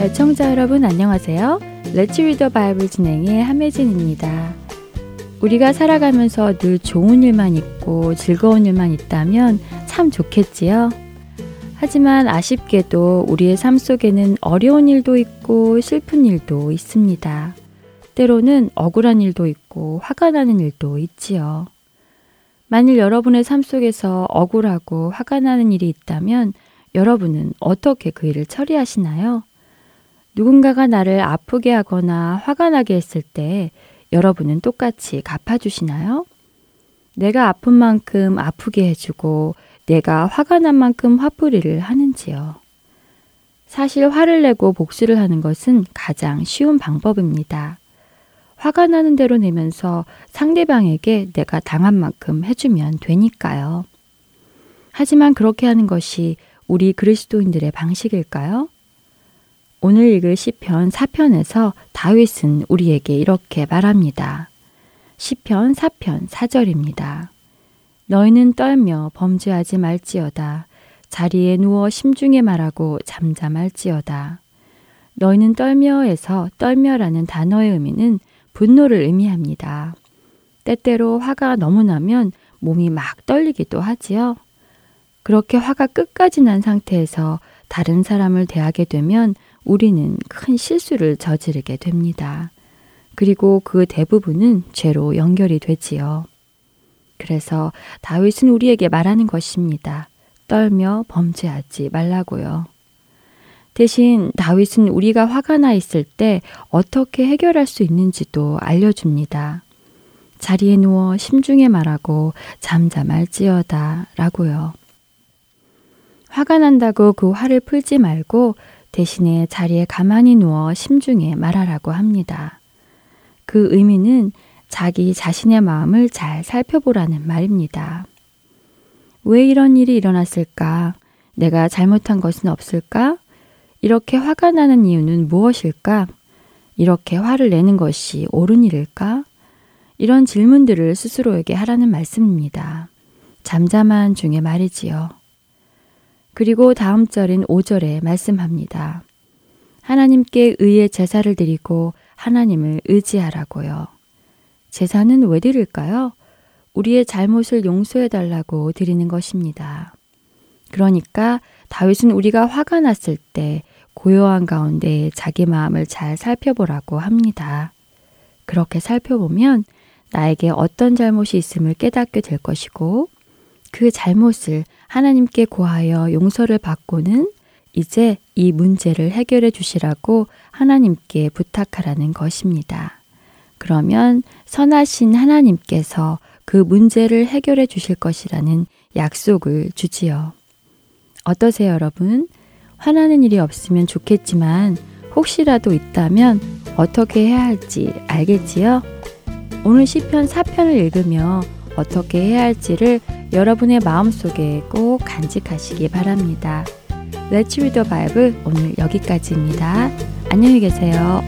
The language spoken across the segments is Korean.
애청자 여러분 안녕하세요. Let's Read the Bible 진행의 함혜진입니다. 우리가 살아가면서 늘 좋은 일만 있고 즐거운 일만 있다면 참 좋겠지요. 하지만 아쉽게도 우리의 삶 속에는 어려운 일도 있고 슬픈 일도 있습니다. 때로는 억울한 일도 있고 화가 나는 일도 있지요. 만일 여러분의 삶 속에서 억울하고 화가 나는 일이 있다면 여러분은 어떻게 그 일을 처리하시나요? 누군가가 나를 아프게 하거나 화가 나게 했을 때 여러분은 똑같이 갚아주시나요? 내가 아픈 만큼 아프게 해주고 내가 화가 난 만큼 화풀이를 하는지요. 사실 화를 내고 복수를 하는 것은 가장 쉬운 방법입니다. 화가 나는 대로 내면서 상대방에게 내가 당한 만큼 해주면 되니까요. 하지만 그렇게 하는 것이 우리 그리스도인들의 방식일까요? 오늘 읽을 시편 4편에서 다윗은 우리에게 이렇게 말합니다. 시편 4편 4절입니다. 너희는 떨며 범죄하지 말지어다. 자리에 누워 심중에 말하고 잠잠할지어다. 너희는 떨며에서 떨며라는 단어의 의미는 분노를 의미합니다. 때때로 화가 너무 나면 몸이 막 떨리기도 하지요. 그렇게 화가 끝까지 난 상태에서 다른 사람을 대하게 되면 우리는 큰 실수를 저지르게 됩니다. 그리고 그 대부분은 죄로 연결이 되지요. 그래서 다윗은 우리에게 말하는 것입니다. 떨며 범죄하지 말라고요. 대신 다윗은 우리가 화가 나 있을 때 어떻게 해결할 수 있는지도 알려줍니다. 자리에 누워 심중에 말하고 잠잠할지어다 라고요. 화가 난다고 그 화를 풀지 말고 대신에 자리에 가만히 누워 심중에 말하라고 합니다. 그 의미는 자기 자신의 마음을 잘 살펴보라는 말입니다. 왜 이런 일이 일어났을까? 내가 잘못한 것은 없을까? 이렇게 화가 나는 이유는 무엇일까? 이렇게 화를 내는 것이 옳은 일일까? 이런 질문들을 스스로에게 하라는 말씀입니다. 잠잠한 중에 말이지요. 그리고 다음 절인 5절에 말씀합니다. 하나님께 의의 제사를 드리고 하나님을 의지하라고요. 제사는 왜 드릴까요? 우리의 잘못을 용서해 달라고 드리는 것입니다. 그러니까 다윗은 우리가 화가 났을 때 고요한 가운데 자기 마음을 잘 살펴보라고 합니다. 그렇게 살펴보면 나에게 어떤 잘못이 있음을 깨닫게 될 것이고 그 잘못을 하나님께 고하여 용서를 받고는 이제 이 문제를 해결해 주시라고 하나님께 부탁하라는 것입니다. 그러면 선하신 하나님께서 그 문제를 해결해 주실 것이라는 약속을 주지요. 어떠세요, 여러분? 화나는 일이 없으면 좋겠지만 혹시라도 있다면 어떻게 해야 할지 알겠지요? 오늘 시편 4편을 읽으며 어떻게 해야 할지를 여러분의 마음속에 꼭 간직하시기 바랍니다. Let's read the Bible 오늘 여기까지입니다. 안녕히 계세요.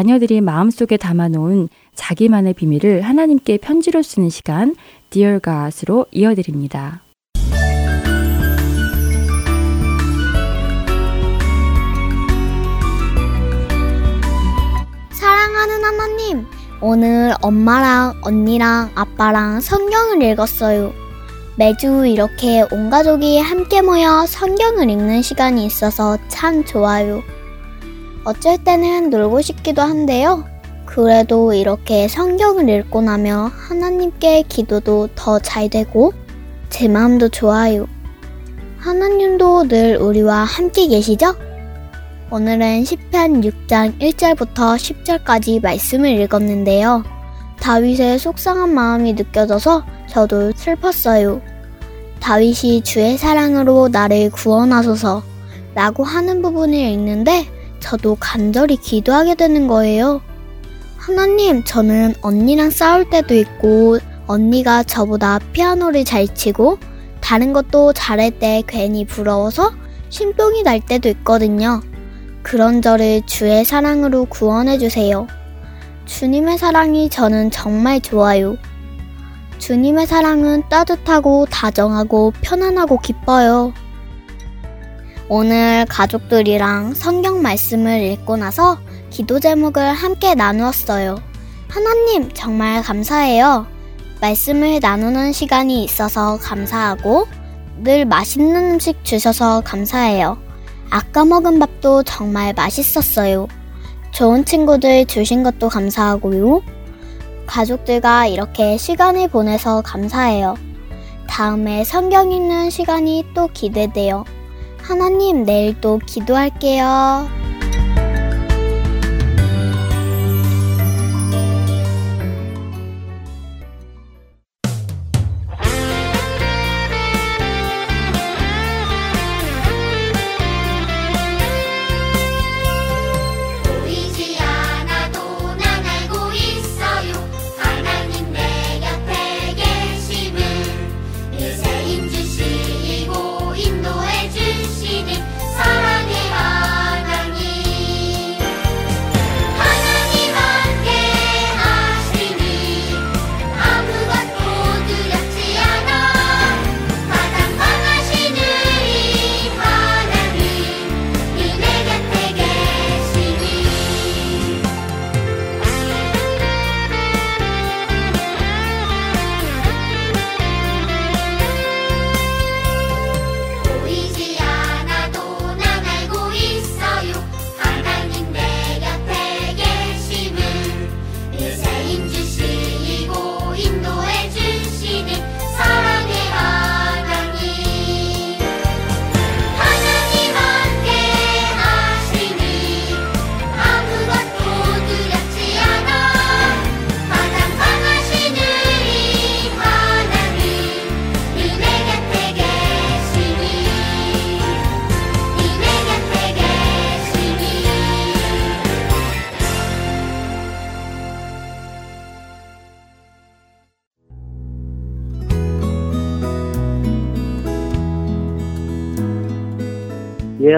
자녀들이 마음속에 담아놓은 자기만의 비밀을 하나님께 편지로 쓰는 시간 Dear God으로 이어드립니다. 사랑하는 하나님, 오늘 엄마랑 언니랑 아빠랑 성경을 읽었어요. 매주 이렇게 온 가족이 함께 모여 성경을 읽는 시간이 있어서 참 좋아요. 어쩔 때는 놀고 싶기도 한데요. 그래도 이렇게 성경을 읽고 나면 하나님께 기도도 더 잘 되고 제 마음도 좋아요. 하나님도 늘 우리와 함께 계시죠? 오늘은 시편 6장 1절부터 10절까지 말씀을 읽었는데요. 다윗의 속상한 마음이 느껴져서 저도 슬펐어요. 다윗이 주의 사랑으로 나를 구원하소서 라고 하는 부분을 읽는데 저도 간절히 기도하게 되는 거예요. 하나님, 저는 언니랑 싸울 때도 있고 언니가 저보다 피아노를 잘 치고 다른 것도 잘할 때 괜히 부러워서 심통이 날 때도 있거든요. 그런 저를 주의 사랑으로 구원해 주세요. 주님의 사랑이 저는 정말 좋아요. 주님의 사랑은 따뜻하고 다정하고 편안하고 기뻐요. 오늘 가족들이랑 성경 말씀을 읽고 나서 기도 제목을 함께 나누었어요. 하나님, 정말 감사해요. 말씀을 나누는 시간이 있어서 감사하고 늘 맛있는 음식 주셔서 감사해요. 아까 먹은 밥도 정말 맛있었어요. 좋은 친구들 주신 것도 감사하고요. 가족들과 이렇게 시간을 보내서 감사해요. 다음에 성경 읽는 시간이 또 기대돼요. 하나님, 내일 또 기도할게요.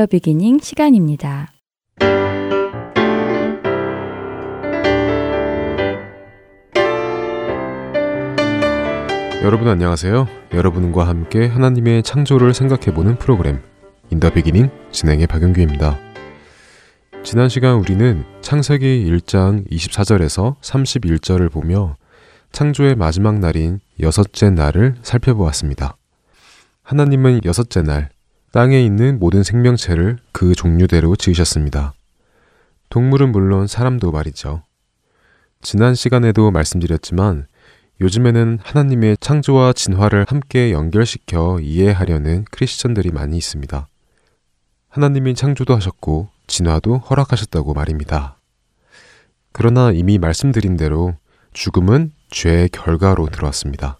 더 비기닝 시간입니다. 여러분 안녕하세요. 여러분과 함께 하나님의 창조를 생각해보는 프로그램 In the Beginning 진행의 박영규입니다. 지난 시간 우리는 창세기 1장 24절에서 31절을 보며 창조의 마지막 날인 여섯째 날을 살펴보았습니다. 하나님은 여섯째 날 땅에 있는 모든 생명체를 그 종류대로 지으셨습니다. 동물은 물론 사람도 말이죠. 지난 시간에도 말씀드렸지만 요즘에는 하나님의 창조와 진화를 함께 연결시켜 이해하려는 크리스천들이 많이 있습니다. 하나님이 창조도 하셨고 진화도 허락하셨다고 말입니다. 그러나 이미 말씀드린 대로 죽음은 죄의 결과로 들어왔습니다.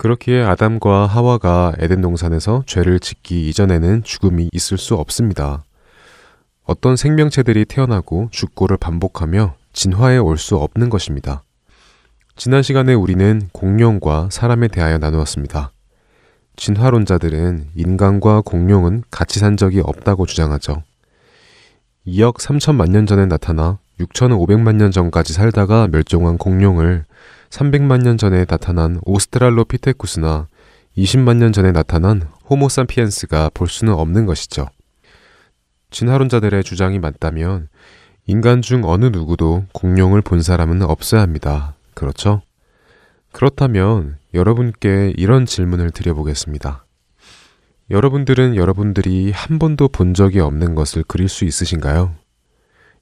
그렇기에 아담과 하와가 에덴 동산에서 죄를 짓기 이전에는 죽음이 있을 수 없습니다. 어떤 생명체들이 태어나고 죽고를 반복하며 진화에 올수 없는 것입니다. 지난 시간에 우리는 공룡과 사람에 대하여 나누었습니다. 진화론자들은 인간과 공룡은 같이 산 적이 없다고 주장하죠. 2억 3천만 년 전에 나타나 6,500만 년 전까지 살다가 멸종한 공룡을 300만 년 전에 나타난 오스트랄로피테쿠스나 20만 년 전에 나타난 호모사피엔스가 볼 수는 없는 것이죠. 진화론자들의 주장이 맞다면 인간 중 어느 누구도 공룡을 본 사람은 없어야 합니다. 그렇죠? 그렇다면 여러분께 이런 질문을 드려보겠습니다. 여러분들은 여러분들이 한 번도 본 적이 없는 것을 그릴 수 있으신가요?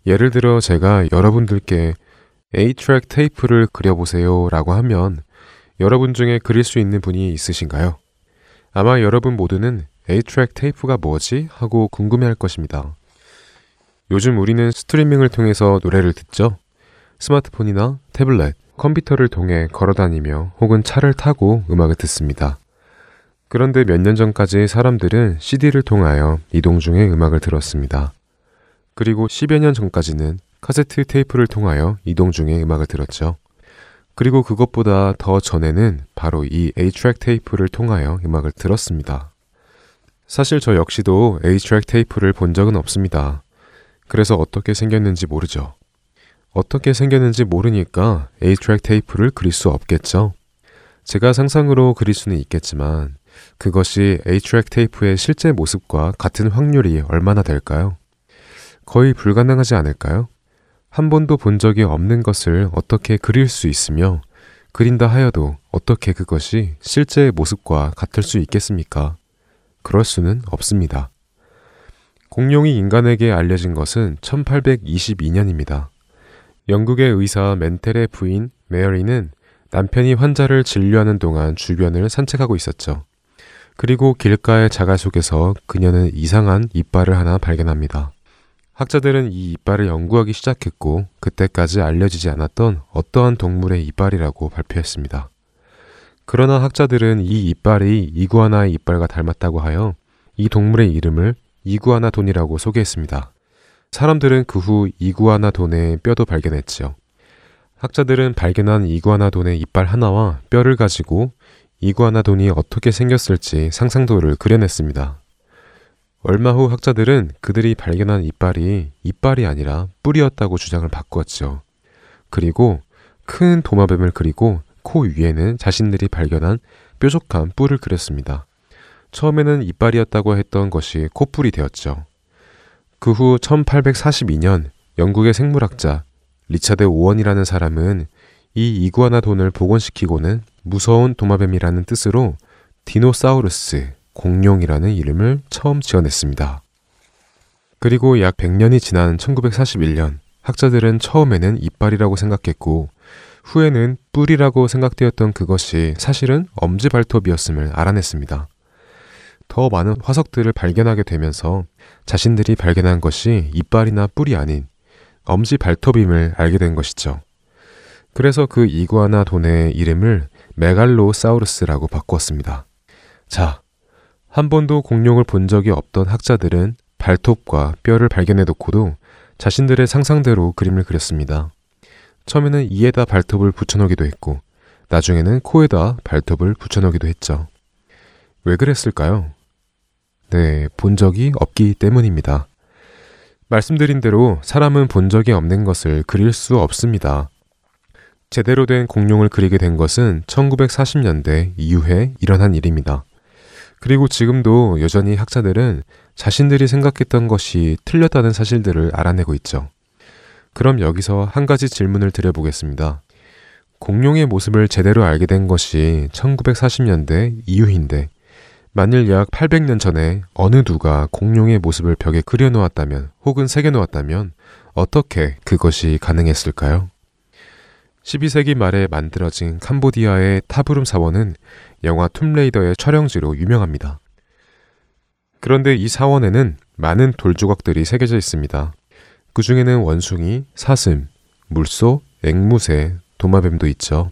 예를 들어 제가 여러분들께 A-트랙 테이프를 그려보세요 라고 하면 여러분 중에 그릴 수 있는 분이 있으신가요? 아마 여러분 모두는 A-트랙 테이프가 뭐지? 하고 궁금해 할 것입니다. 요즘 우리는 스트리밍을 통해서 노래를 듣죠? 스마트폰이나 태블릿, 컴퓨터를 통해 걸어 다니며 혹은 차를 타고 음악을 듣습니다. 그런데 몇 년 전까지 사람들은 CD를 통하여 이동 중에 음악을 들었습니다. 그리고 10여 년 전까지는 카세트 테이프를 통하여 이동 중에 음악을 들었죠. 그리고 그것보다 더 전에는 바로 이 A-트랙 테이프를 통하여 음악을 들었습니다. 사실 저 역시도 A-트랙 테이프를 본 적은 없습니다. 그래서 어떻게 생겼는지 모르죠. 어떻게 생겼는지 모르니까 A-트랙 테이프를 그릴 수 없겠죠. 제가 상상으로 그릴 수는 있겠지만 그것이 A-트랙 테이프의 실제 모습과 같은 확률이 얼마나 될까요? 거의 불가능하지 않을까요? 한 번도 본 적이 없는 것을 어떻게 그릴 수 있으며 그린다 하여도 어떻게 그것이 실제 모습과 같을 수 있겠습니까? 그럴 수는 없습니다. 공룡이 인간에게 알려진 것은 1822년입니다. 영국의 의사 멘텔의 부인 메어리는 남편이 환자를 진료하는 동안 주변을 산책하고 있었죠. 그리고 길가의 자갈 속에서 그녀는 이상한 이빨을 하나 발견합니다. 학자들은 이 이빨을 연구하기 시작했고 그때까지 알려지지 않았던 어떠한 동물의 이빨이라고 발표했습니다. 그러나 학자들은 이 이빨이 이구아나의 이빨과 닮았다고 하여 이 동물의 이름을 이구아나돈이라고 소개했습니다. 사람들은 그 후 이구아나돈의 뼈도 발견했지요. 학자들은 발견한 이구아나돈의 이빨 하나와 뼈를 가지고 이구아나돈이 어떻게 생겼을지 상상도를 그려냈습니다. 얼마 후 학자들은 그들이 발견한 이빨이 이빨이 아니라 뿔이었다고 주장을 바꾸었죠. 그리고 큰 도마뱀을 그리고 코 위에는 자신들이 발견한 뾰족한 뿔을 그렸습니다. 처음에는 이빨이었다고 했던 것이 코뿔이 되었죠. 그 후 1842년 영국의 생물학자 리차드 오원이라는 사람은 이 이구아나 돈을 복원시키고는 무서운 도마뱀이라는 뜻으로 디노사우루스, 공룡이라는 이름을 처음 지어냈습니다. 그리고 약 100년이 지난 1941년 학자들은 처음에는 이빨이라고 생각했고 후에는 뿔이라고 생각되었던 그것이 사실은 엄지발톱이었음을 알아냈습니다. 더 많은 화석들을 발견하게 되면서 자신들이 발견한 것이 이빨이나 뿔이 아닌 엄지발톱임을 알게 된 것이죠. 그래서 그 이구아나 돈의 이름을 메갈로사우루스라고 바꾸었습니다. 자, 한 번도 공룡을 본 적이 없던 학자들은 발톱과 뼈를 발견해 놓고도 자신들의 상상대로 그림을 그렸습니다. 처음에는 이에다 발톱을 붙여놓기도 했고, 나중에는 코에다 발톱을 붙여놓기도 했죠. 왜 그랬을까요? 네, 본 적이 없기 때문입니다. 말씀드린 대로 사람은 본 적이 없는 것을 그릴 수 없습니다. 제대로 된 공룡을 그리게 된 것은 1940년대 이후에 일어난 일입니다. 그리고 지금도 여전히 학자들은 자신들이 생각했던 것이 틀렸다는 사실들을 알아내고 있죠. 그럼 여기서 한 가지 질문을 드려보겠습니다. 공룡의 모습을 제대로 알게 된 것이 1940년대 이후인데, 만일 약 800년 전에 어느 누가 공룡의 모습을 벽에 그려놓았다면 혹은 새겨놓았다면 어떻게 그것이 가능했을까요? 12세기 말에 만들어진 캄보디아의 타부름 사원은 영화 툼레이더의 촬영지로 유명합니다. 그런데 이 사원에는 많은 돌조각들이 새겨져 있습니다. 그 중에는 원숭이, 사슴, 물소, 앵무새, 도마뱀도 있죠.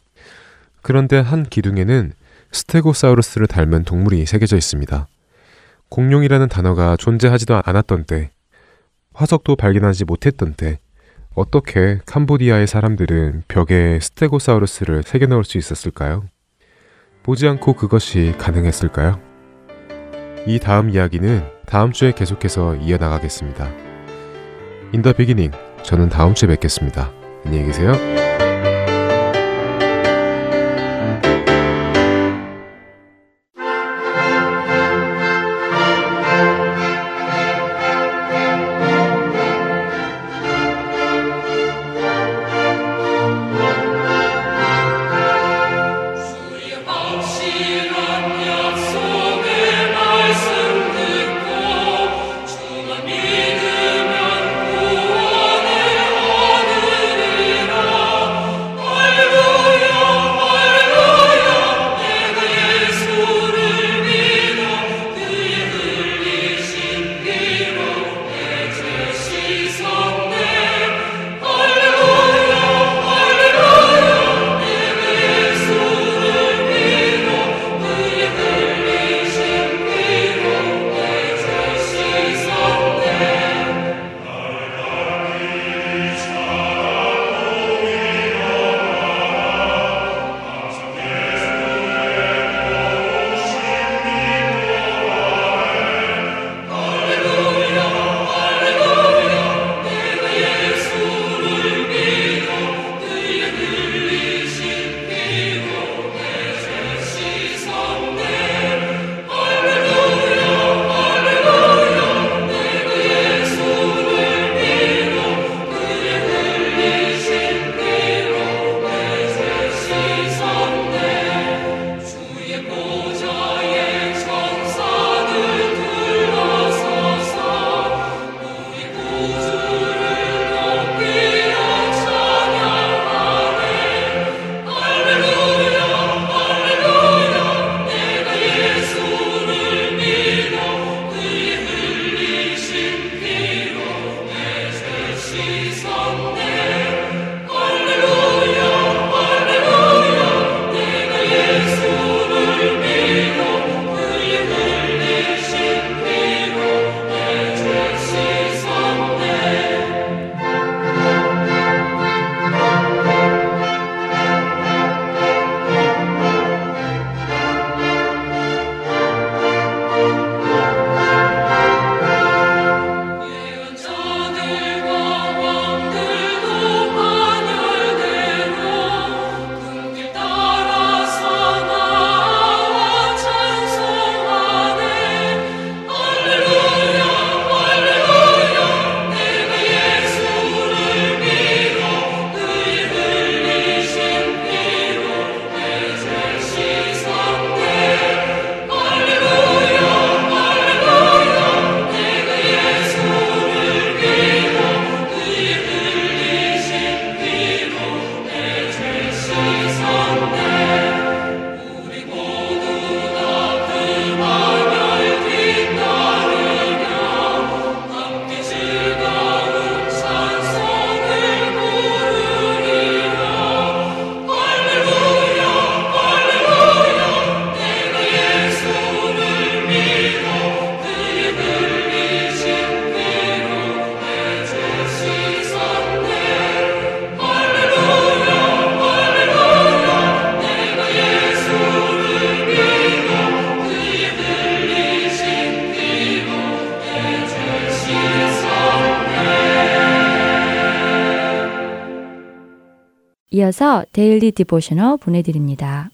그런데 한 기둥에는 스테고사우루스를 닮은 동물이 새겨져 있습니다. 공룡이라는 단어가 존재하지도 않았던 때, 화석도 발견하지 못했던 때, 어떻게 캄보디아의 사람들은 벽에 스테고사우루스를 새겨넣을 수 있었을까요? 보지 않고 그것이 가능했을까요? 이 다음 이야기는 다음 주에 계속해서 이어나가겠습니다. In the Beginning, 저는 다음 주에 뵙겠습니다. 안녕히 계세요. Daily Devotional 보내드립니다.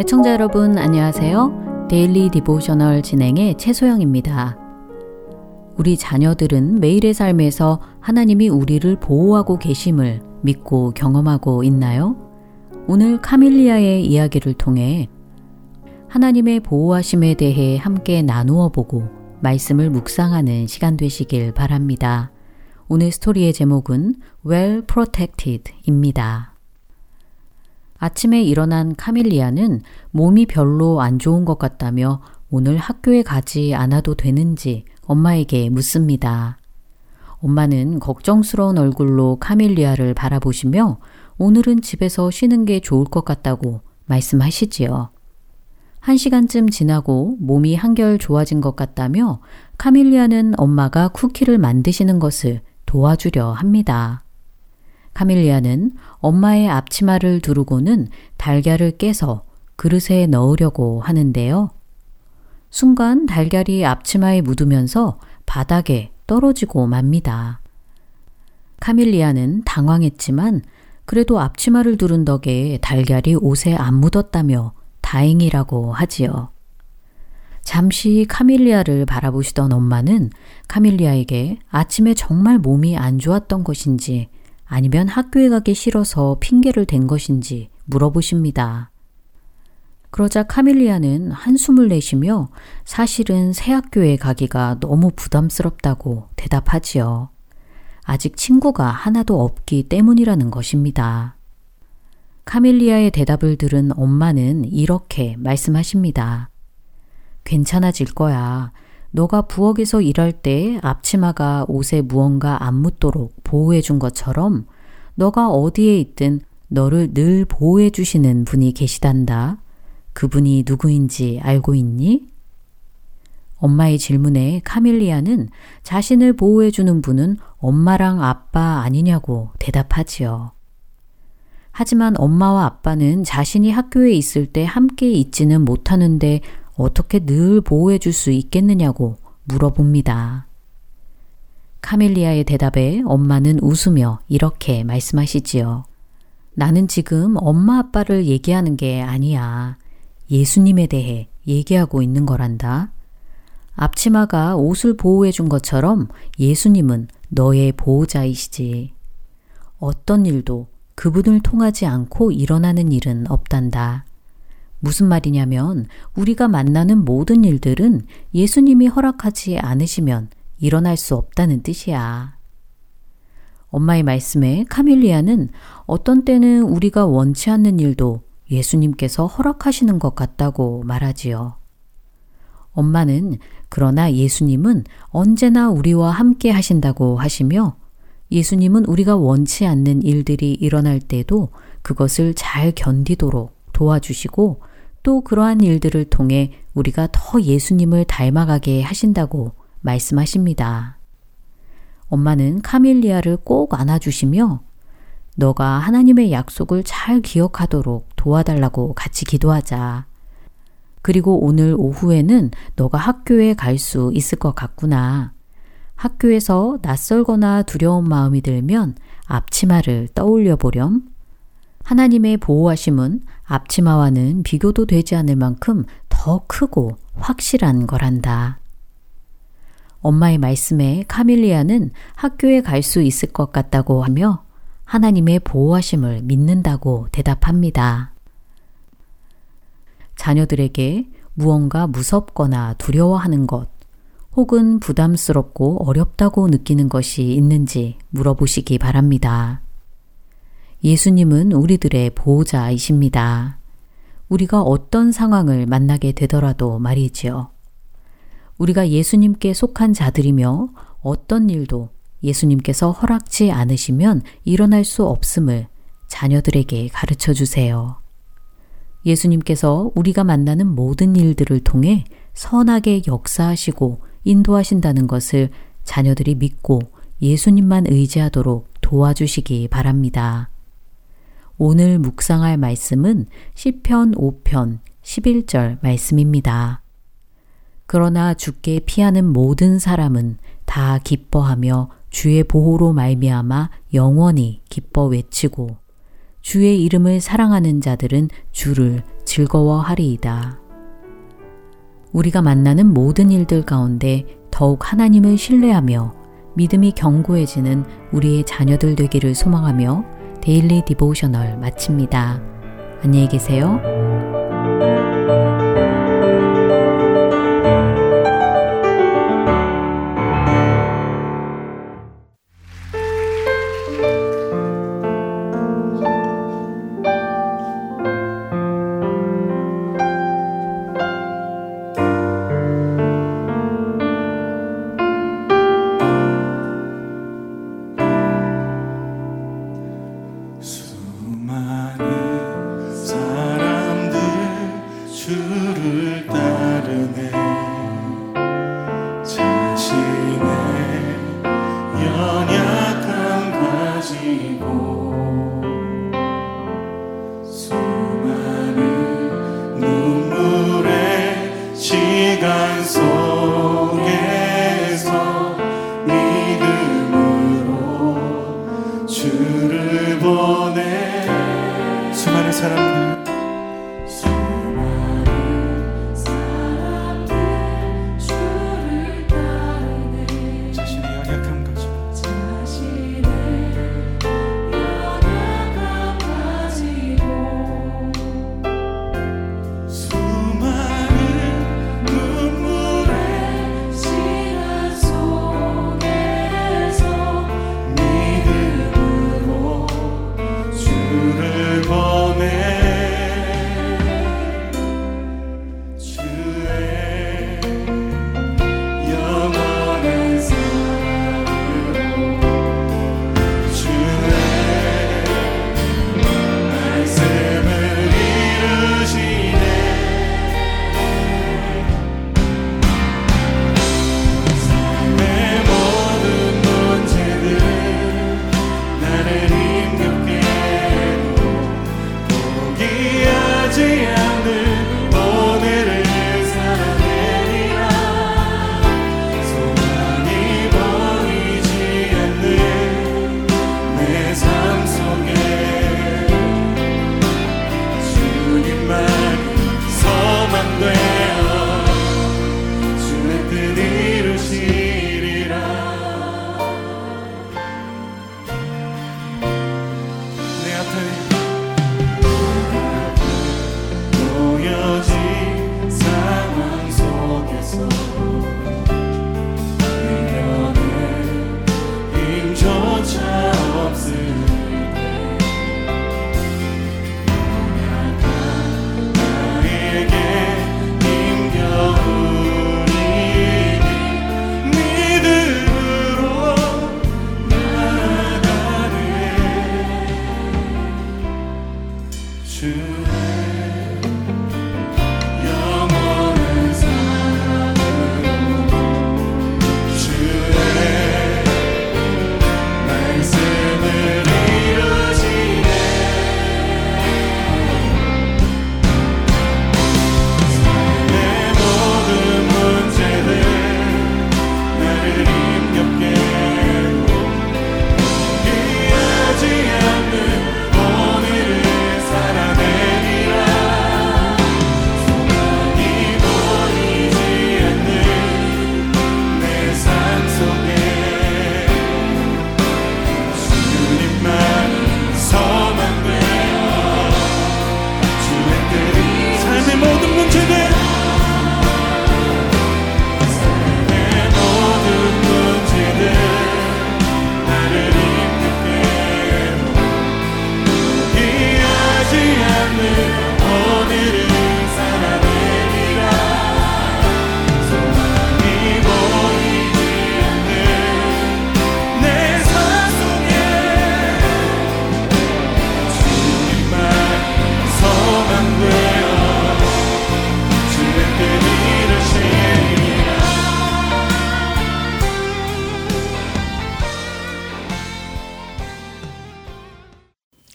애청자 여러분 안녕하세요. Daily Devotional 진행의 최소영입니다. 우리 자녀들은 매일의 삶에서 하나님이 우리를 보호하고 계심을 믿고 경험하고 있나요? 오늘 카밀리아의 이야기를 통해 하나님의 보호하심에 대해 함께 나누어 보고 말씀을 묵상하는 시간 되시길 바랍니다. 오늘 스토리의 제목은 Well Protected 입니다. 아침에 일어난 카밀리아는 몸이 별로 안 좋은 것 같다며 오늘 학교에 가지 않아도 되는지 엄마에게 묻습니다. 엄마는 걱정스러운 얼굴로 카밀리아를 바라보시며 오늘은 집에서 쉬는 게 좋을 것 같다고 말씀하시지요. 한 시간쯤 지나고 몸이 한결 좋아진 것 같다며 카밀리아는 엄마가 쿠키를 만드시는 것을 도와주려 합니다. 카밀리아는 엄마의 앞치마를 두르고는 달걀을 깨서 그릇에 넣으려고 하는데요. 순간 달걀이 앞치마에 묻으면서 바닥에 떨어지고 맙니다. 카밀리아는 당황했지만 그래도 앞치마를 두른 덕에 달걀이 옷에 안 묻었다며 다행이라고 하지요. 잠시 카밀리아를 바라보시던 엄마는 카밀리아에게 아침에 정말 몸이 안 좋았던 것인지 아니면 학교에 가기 싫어서 핑계를 댄 것인지 물어보십니다. 그러자 카밀리아는 한숨을 내쉬며 사실은 새 학교에 가기가 너무 부담스럽다고 대답하지요. 아직 친구가 하나도 없기 때문이라는 것입니다. 카밀리아의 대답을 들은 엄마는 이렇게 말씀하십니다. 괜찮아질 거야. 너가 부엌에서 일할 때 앞치마가 옷에 무언가 안 묻도록 보호해 준 것처럼 너가 어디에 있든 너를 늘 보호해 주시는 분이 계시단다. 그분이 누구인지 알고 있니? 엄마의 질문에 카밀리아는 자신을 보호해 주는 분은 엄마랑 아빠 아니냐고 대답하지요. 하지만 엄마와 아빠는 자신이 학교에 있을 때 함께 있지는 못하는데 어떻게 늘 보호해 줄 수 있겠느냐고 물어봅니다. 카밀리아의 대답에 엄마는 웃으며 이렇게 말씀하시지요. 나는 지금 엄마 아빠를 얘기하는 게 아니야. 예수님에 대해 얘기하고 있는 거란다. 앞치마가 옷을 보호해 준 것처럼 예수님은 너의 보호자이시지. 어떤 일도 그분을 통하지 않고 일어나는 일은 없단다. 무슨 말이냐면 우리가 만나는 모든 일들은 예수님이 허락하지 않으시면 일어날 수 없다는 뜻이야. 엄마의 말씀에 카밀리아는 어떤 때는 우리가 원치 않는 일도 예수님께서 허락하시는 것 같다고 말하지요. 엄마는 그러나 예수님은 언제나 우리와 함께 하신다고 하시며 예수님은 우리가 원치 않는 일들이 일어날 때도 그것을 잘 견디도록 도와주시고 또 그러한 일들을 통해 우리가 더 예수님을 닮아가게 하신다고 말씀하십니다. 엄마는 카밀리아를 꼭 안아주시며 너가 하나님의 약속을 잘 기억하도록 도와달라고 같이 기도하자. 그리고 오늘 오후에는 너가 학교에 갈 수 있을 것 같구나. 학교에서 낯설거나 두려운 마음이 들면 앞치마를 떠올려 보렴. 하나님의 보호하심은 앞치마와는 비교도 되지 않을 만큼 더 크고 확실한 거란다. 엄마의 말씀에 카밀리아는 학교에 갈 수 있을 것 같다고 하며 하나님의 보호하심을 믿는다고 대답합니다. 자녀들에게 무언가 무섭거나 두려워하는 것, 혹은 부담스럽고 어렵다고 느끼는 것이 있는지 물어보시기 바랍니다. 예수님은 우리들의 보호자이십니다. 우리가 어떤 상황을 만나게 되더라도 말이지요. 우리가 예수님께 속한 자들이며 어떤 일도 예수님께서 허락지 않으시면 일어날 수 없음을 자녀들에게 가르쳐 주세요. 예수님께서 우리가 만나는 모든 일들을 통해 선하게 역사하시고 인도하신다는 것을 자녀들이 믿고 예수님만 의지하도록 도와주시기 바랍니다. 오늘 묵상할 말씀은 시편 5편 11절 말씀입니다. 그러나 주께 피하는 모든 사람은 다 기뻐하며 주의 보호로 말미암아 영원히 기뻐 외치고 주의 이름을 사랑하는 자들은 주를 즐거워하리이다. 우리가 만나는 모든 일들 가운데 더욱 하나님을 신뢰하며 믿음이 견고해지는 우리의 자녀들 되기를 소망하며 Daily Devotional 마칩니다. 안녕히 계세요.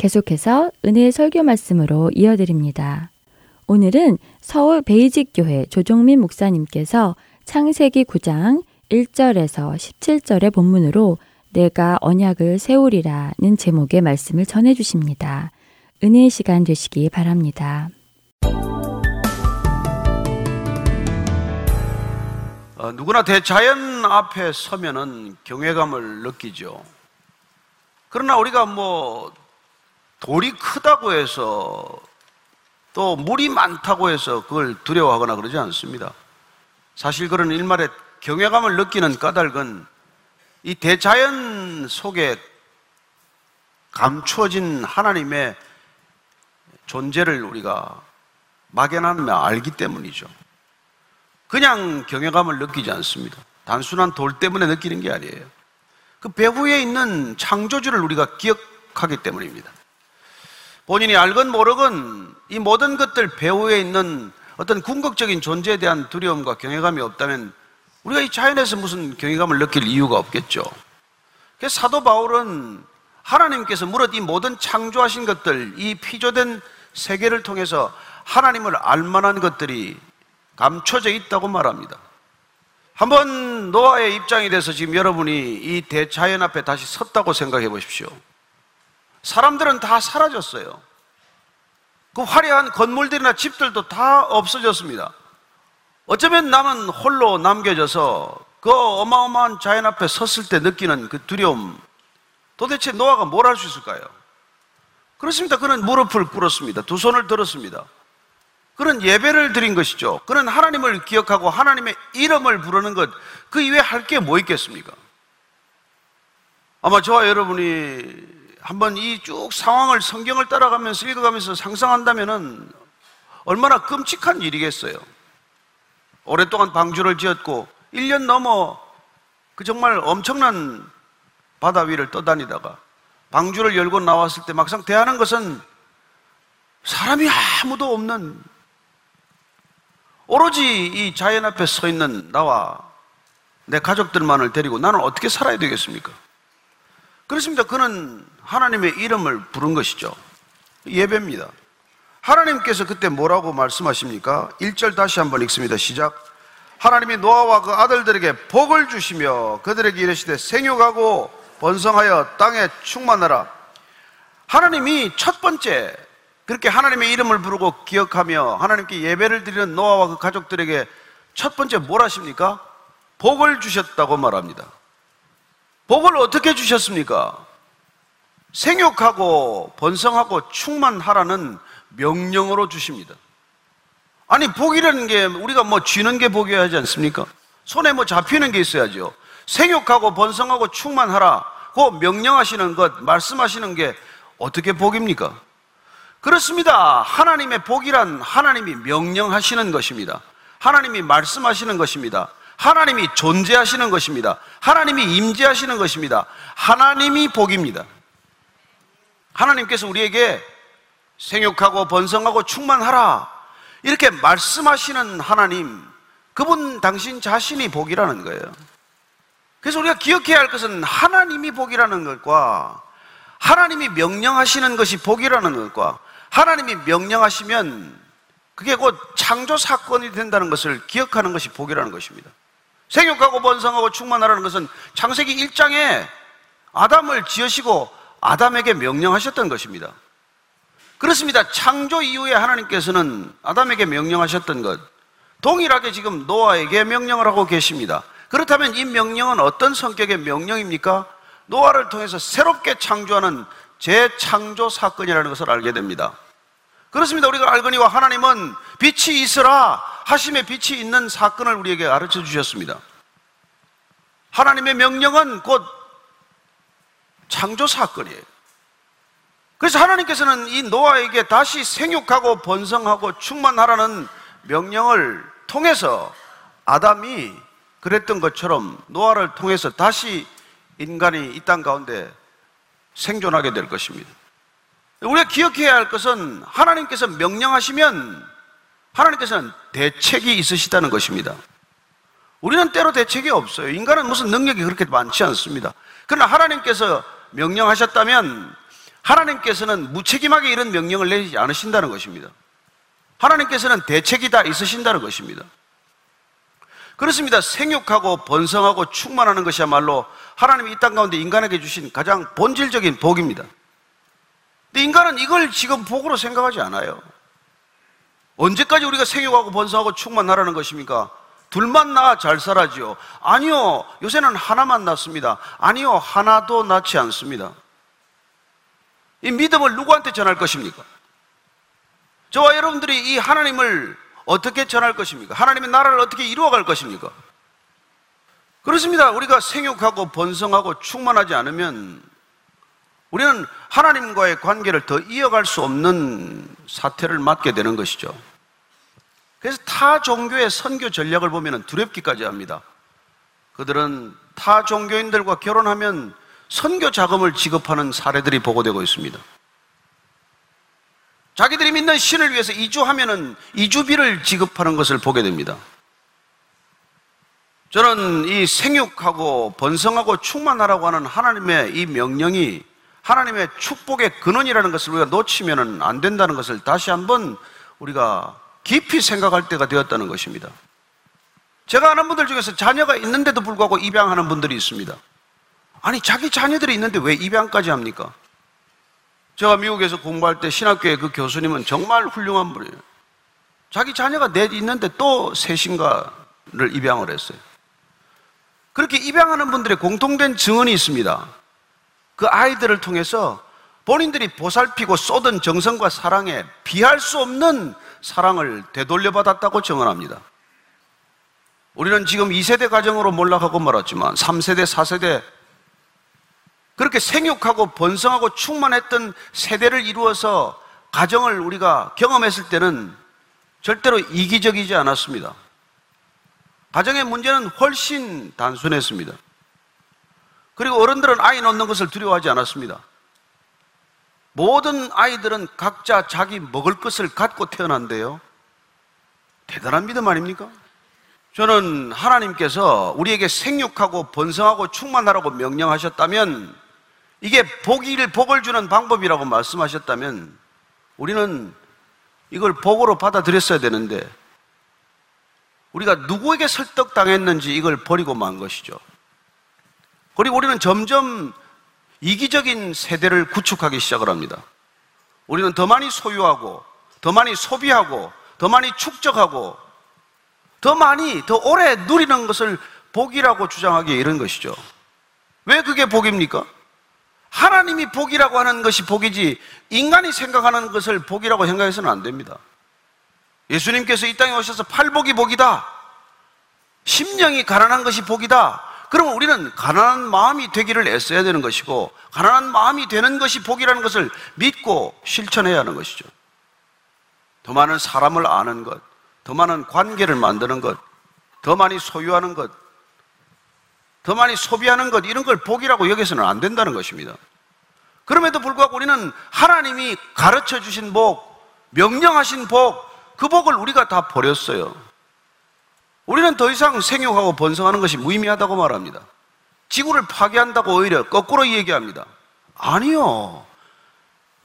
계속해서 은혜의 설교 말씀으로 이어드립니다. 오늘은 서울 베이직교회 조종민 목사님께서 창세기 9장 1절에서 17절의 본문으로 내가 언약을 세우리라는 제목의 말씀을 전해 주십니다. 은혜의 시간 되시기 바랍니다. 어, 누구나 대자연 앞에 서면은 경외감을 느끼죠. 그러나 우리가 뭐 돌이 크다고 해서 또 물이 많다고 해서 그걸 두려워하거나 그러지 않습니다. 사실 그런 일말에 경외감을 느끼는 까닭은 이 대자연 속에 감추어진 하나님의 존재를 우리가 막연하며 알기 때문이죠. 그냥 경외감을 느끼지 않습니다. 단순한 돌 때문에 느끼는 게 아니에요. 그 배후에 있는 창조주를 우리가 기억하기 때문입니다. 본인이 알건 모르건 이 모든 것들 배후에 있는 어떤 궁극적인 존재에 대한 두려움과 경외감이 없다면 우리가 이 자연에서 무슨 경외감을 느낄 이유가 없겠죠. 그래서 사도 바울은 하나님께서 무릇 이 모든 창조하신 것들, 이 피조된 세계를 통해서 하나님을 알만한 것들이 감춰져 있다고 말합니다. 한번 노아의 입장이 돼서 지금 여러분이 이 대자연 앞에 다시 섰다고 생각해 보십시오. 사람들은 다 사라졌어요. 그 화려한 건물들이나 집들도 다 없어졌습니다. 어쩌면 남은 홀로 남겨져서 그 어마어마한 자연 앞에 섰을 때 느끼는 그 두려움. 도대체 노아가 뭘 할 수 있을까요? 그렇습니다. 그는 무릎을 꿇었습니다. 두 손을 들었습니다. 그런 예배를 드린 것이죠. 그는 하나님을 기억하고 하나님의 이름을 부르는 것, 그 이외에 할 게 뭐 있겠습니까? 아마 저와 여러분이 한번 이 쭉 상황을 성경을 따라가면서 읽어가면서 상상한다면은 얼마나 끔찍한 일이겠어요. 오랫동안 방주를 지었고 1년 넘어 그 정말 엄청난 바다 위를 떠다니다가 방주를 열고 나왔을 때 막상 대하는 것은 사람이 아무도 없는 오로지 이 자연 앞에 서 있는 나와 내 가족들만을 데리고 나는 어떻게 살아야 되겠습니까? 그렇습니다. 그는 하나님의 이름을 부른 것이죠. 예배입니다. 하나님께서 그때 뭐라고 말씀하십니까? 1절 다시 한번 읽습니다. 시작. 하나님이 노아와 그 아들들에게 복을 주시며 그들에게 이르시되 생육하고 번성하여 땅에 충만하라. 하나님이 첫 번째 그렇게 하나님의 이름을 부르고 기억하며 하나님께 예배를 드리는 노아와 그 가족들에게 첫 번째 뭘 하십니까? 복을 주셨다고 말합니다. 복을 어떻게 주셨습니까? 생육하고 번성하고 충만하라는 명령으로 주십니다. 아니, 복이라는 게 우리가 뭐 쥐는 게 복이어야 하지 않습니까? 손에 뭐 잡히는 게 있어야죠. 생육하고 번성하고 충만하라. 고 명령하시는 것, 말씀하시는 게 어떻게 복입니까? 그렇습니다. 하나님의 복이란 하나님이 명령하시는 것입니다. 하나님이 말씀하시는 것입니다. 하나님이 존재하시는 것입니다. 하나님이 임재하시는 것입니다. 하나님이 복입니다. 하나님께서 우리에게 생육하고 번성하고 충만하라. 이렇게 말씀하시는 하나님, 그분 당신 자신이 복이라는 거예요. 그래서 우리가 기억해야 할 것은 하나님이 복이라는 것과 하나님이 명령하시는 것이 복이라는 것과 하나님이 명령하시면 그게 곧 창조 사건이 된다는 것을 기억하는 것이 복이라는 것입니다. 생육하고 번성하고 충만하라는 것은 창세기 1장에 아담을 지으시고 아담에게 명령하셨던 것입니다. 그렇습니다. 창조 이후에 하나님께서는 아담에게 명령하셨던 것, 동일하게 지금 노아에게 명령을 하고 계십니다. 그렇다면 이 명령은 어떤 성격의 명령입니까? 노아를 통해서 새롭게 창조하는 재창조 사건이라는 것을 알게 됩니다. 그렇습니다. 우리가 알거니와 하나님은 빛이 있으라 하심의 빛이 있는 사건을 우리에게 가르쳐 주셨습니다. 하나님의 명령은 곧 창조 사건이에요. 그래서 하나님께서는 이 노아에게 다시 생육하고 번성하고 충만하라는 명령을 통해서 아담이 그랬던 것처럼 노아를 통해서 다시 인간이 이 땅 가운데 생존하게 될 것입니다. 우리가 기억해야 할 것은 하나님께서 명령하시면 하나님께서는 대책이 있으시다는 것입니다. 우리는 때로 대책이 없어요. 인간은 무슨 능력이 그렇게 많지 않습니다. 그러나 하나님께서 명령하셨다면 하나님께서는 무책임하게 이런 명령을 내리지 않으신다는 것입니다. 하나님께서는 대책이 다 있으신다는 것입니다. 그렇습니다. 생육하고 번성하고 충만하는 것이야말로 하나님이 이 땅 가운데 인간에게 주신 가장 본질적인 복입니다. 근데 인간은 이걸 지금 복으로 생각하지 않아요. 언제까지 우리가 생육하고 번성하고 충만하라는 것입니까? 둘만 낳아 잘 살아지요. 아니요. 요새는 하나만 낳습니다. 아니요. 하나도 낳지 않습니다. 이 믿음을 누구한테 전할 것입니까? 저와 여러분들이 이 하나님을 어떻게 전할 것입니까? 하나님의 나라를 어떻게 이루어갈 것입니까? 그렇습니다. 우리가 생육하고 번성하고 충만하지 않으면 우리는 하나님과의 관계를 더 이어갈 수 없는 사태를 맞게 되는 것이죠. 그래서 타 종교의 선교 전략을 보면 두렵기까지 합니다. 그들은 타 종교인들과 결혼하면 선교 자금을 지급하는 사례들이 보고되고 있습니다. 자기들이 믿는 신을 위해서 이주하면은 이주비를 지급하는 것을 보게 됩니다. 저는 이 생육하고 번성하고 충만하라고 하는 하나님의 이 명령이 하나님의 축복의 근원이라는 것을 우리가 놓치면 안 된다는 것을 다시 한번 우리가 깊이 생각할 때가 되었다는 것입니다. 제가 아는 분들 중에서 자녀가 있는데도 불구하고 입양하는 분들이 있습니다. 아니, 자기 자녀들이 있는데 왜 입양까지 합니까? 제가 미국에서 공부할 때 신학교의 그 교수님은 정말 훌륭한 분이에요. 자기 자녀가 넷 있는데 또 셋인가를 입양을 했어요. 그렇게 입양하는 분들의 공통된 증언이 있습니다. 그 아이들을 통해서 본인들이 보살피고 쏟은 정성과 사랑에 비할 수 없는 사랑을 되돌려받았다고 증언합니다. 우리는 지금 2세대 가정으로 몰락하고 말았지만 3세대, 4세대 그렇게 생육하고 번성하고 충만했던 세대를 이루어서 가정을 우리가 경험했을 때는 절대로 이기적이지 않았습니다. 가정의 문제는 훨씬 단순했습니다. 그리고 어른들은 아이 놓는 것을 두려워하지 않았습니다. 모든 아이들은 각자 자기 먹을 것을 갖고 태어난대요. 대단한 믿음 아닙니까? 저는 하나님께서 우리에게 생육하고 번성하고 충만하라고 명령하셨다면 이게 복일 복을 주는 방법이라고 말씀하셨다면 우리는 이걸 복으로 받아들였어야 되는데 우리가 누구에게 설득당했는지 이걸 버리고 만 것이죠. 그리고 우리는 점점 이기적인 세대를 구축하기 시작을 합니다. 우리는 더 많이 소유하고, 더 많이 소비하고, 더 많이 축적하고, 더 많이, 더 오래 누리는 것을 복이라고 주장하기에 이런 것이죠. 왜 그게 복입니까? 하나님이 복이라고 하는 것이 복이지, 인간이 생각하는 것을 복이라고 생각해서는 안 됩니다. 예수님께서 이 땅에 오셔서 팔복이 복이다. 심령이 가난한 것이 복이다. 그러면 우리는 가난한 마음이 되기를 애써야 되는 것이고, 가난한 마음이 되는 것이 복이라는 것을 믿고 실천해야 하는 것이죠. 더 많은 사람을 아는 것, 더 많은 관계를 만드는 것, 더 많이 소유하는 것, 더 많이 소비하는 것, 이런 걸 복이라고 여기서는 안 된다는 것입니다. 그럼에도 불구하고 우리는 하나님이 가르쳐 주신 복, 명령하신 복, 그 복을 우리가 다 버렸어요. 우리는 더 이상 생육하고 번성하는 것이 무의미하다고 말합니다. 지구를 파괴한다고 오히려 거꾸로 얘기합니다. 아니요.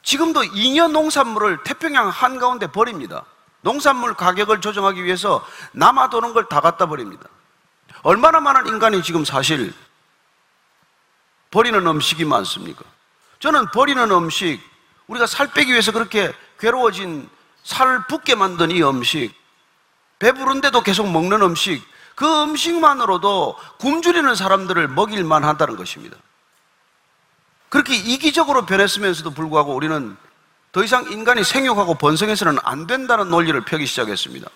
지금도 잉여 농산물을 태평양 한가운데 버립니다. 농산물 가격을 조정하기 위해서 남아도는 걸 다 갖다 버립니다. 얼마나 많은 인간이 지금 사실 버리는 음식이 많습니까? 저는 버리는 음식, 우리가 살 빼기 위해서 그렇게 괴로워진 살을 붓게 만든 이 음식, 배부른데도 계속 먹는 음식, 그 음식만으로도 굶주리는 사람들을 먹일만 한다는 것입니다. 그렇게 이기적으로 변했으면서도 불구하고 우리는 더 이상 인간이 생육하고 번성해서는 안 된다는 논리를 펴기 시작했습니다.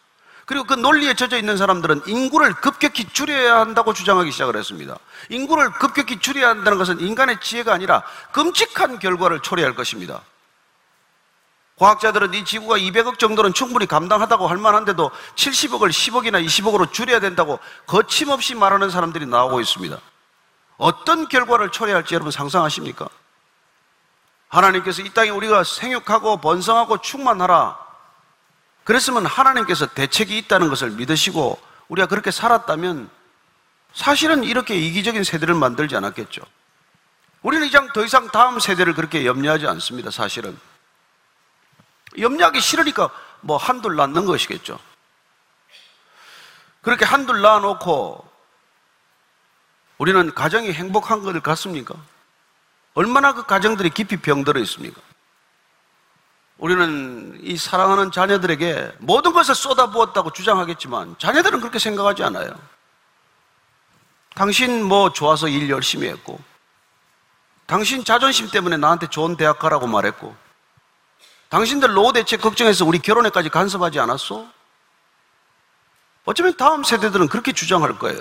그리고 그 논리에 젖어 있는 사람들은 인구를 급격히 줄여야 한다고 주장하기 시작을 했습니다. 인구를 급격히 줄여야 한다는 것은 인간의 지혜가 아니라 끔찍한 결과를 초래할 것입니다. 과학자들은 이 지구가 200억 정도는 충분히 감당하다고 할 만한데도 70억을 10억이나 20억으로 줄여야 된다고 거침없이 말하는 사람들이 나오고 있습니다. 어떤 결과를 초래할지 여러분 상상하십니까? 하나님께서 이 땅에 우리가 생육하고 번성하고 충만하라. 그랬으면 하나님께서 대책이 있다는 것을 믿으시고 우리가 그렇게 살았다면 사실은 이렇게 이기적인 세대를 만들지 않았겠죠. 우리는 이제 더 이상 다음 세대를 그렇게 염려하지 않습니다, 사실은. 염려하기 싫으니까 뭐 한둘 낳는 것이겠죠. 그렇게 한둘 낳아놓고 우리는 가정이 행복한 것을 같습니까? 얼마나 그 가정들이 깊이 병들어 있습니까? 우리는 이 사랑하는 자녀들에게 모든 것을 쏟아부었다고 주장하겠지만 자녀들은 그렇게 생각하지 않아요. 당신 뭐 좋아서 일 열심히 했고, 당신 자존심 때문에 나한테 좋은 대학 가라고 말했고, 당신들 노후 대책 걱정해서 우리 결혼에까지 간섭하지 않았어? 어쩌면 다음 세대들은 그렇게 주장할 거예요.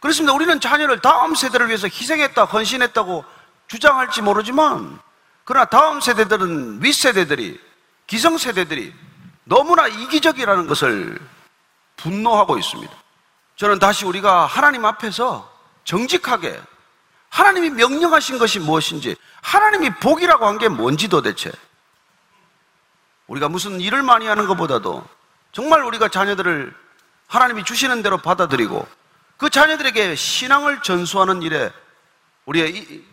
그렇습니다. 우리는 자녀를 다음 세대를 위해서 희생했다, 헌신했다고 주장할지 모르지만, 그러나 다음 세대들은 윗세대들이, 기성세대들이 너무나 이기적이라는 것을 분노하고 있습니다. 저는 다시 우리가 하나님 앞에서 정직하게 하나님이 명령하신 것이 무엇인지, 하나님이 복이라고 한 게 뭔지 도대체. 우리가 무슨 일을 많이 하는 것보다도 정말 우리가 자녀들을 하나님이 주시는 대로 받아들이고 그 자녀들에게 신앙을 전수하는 일에 우리의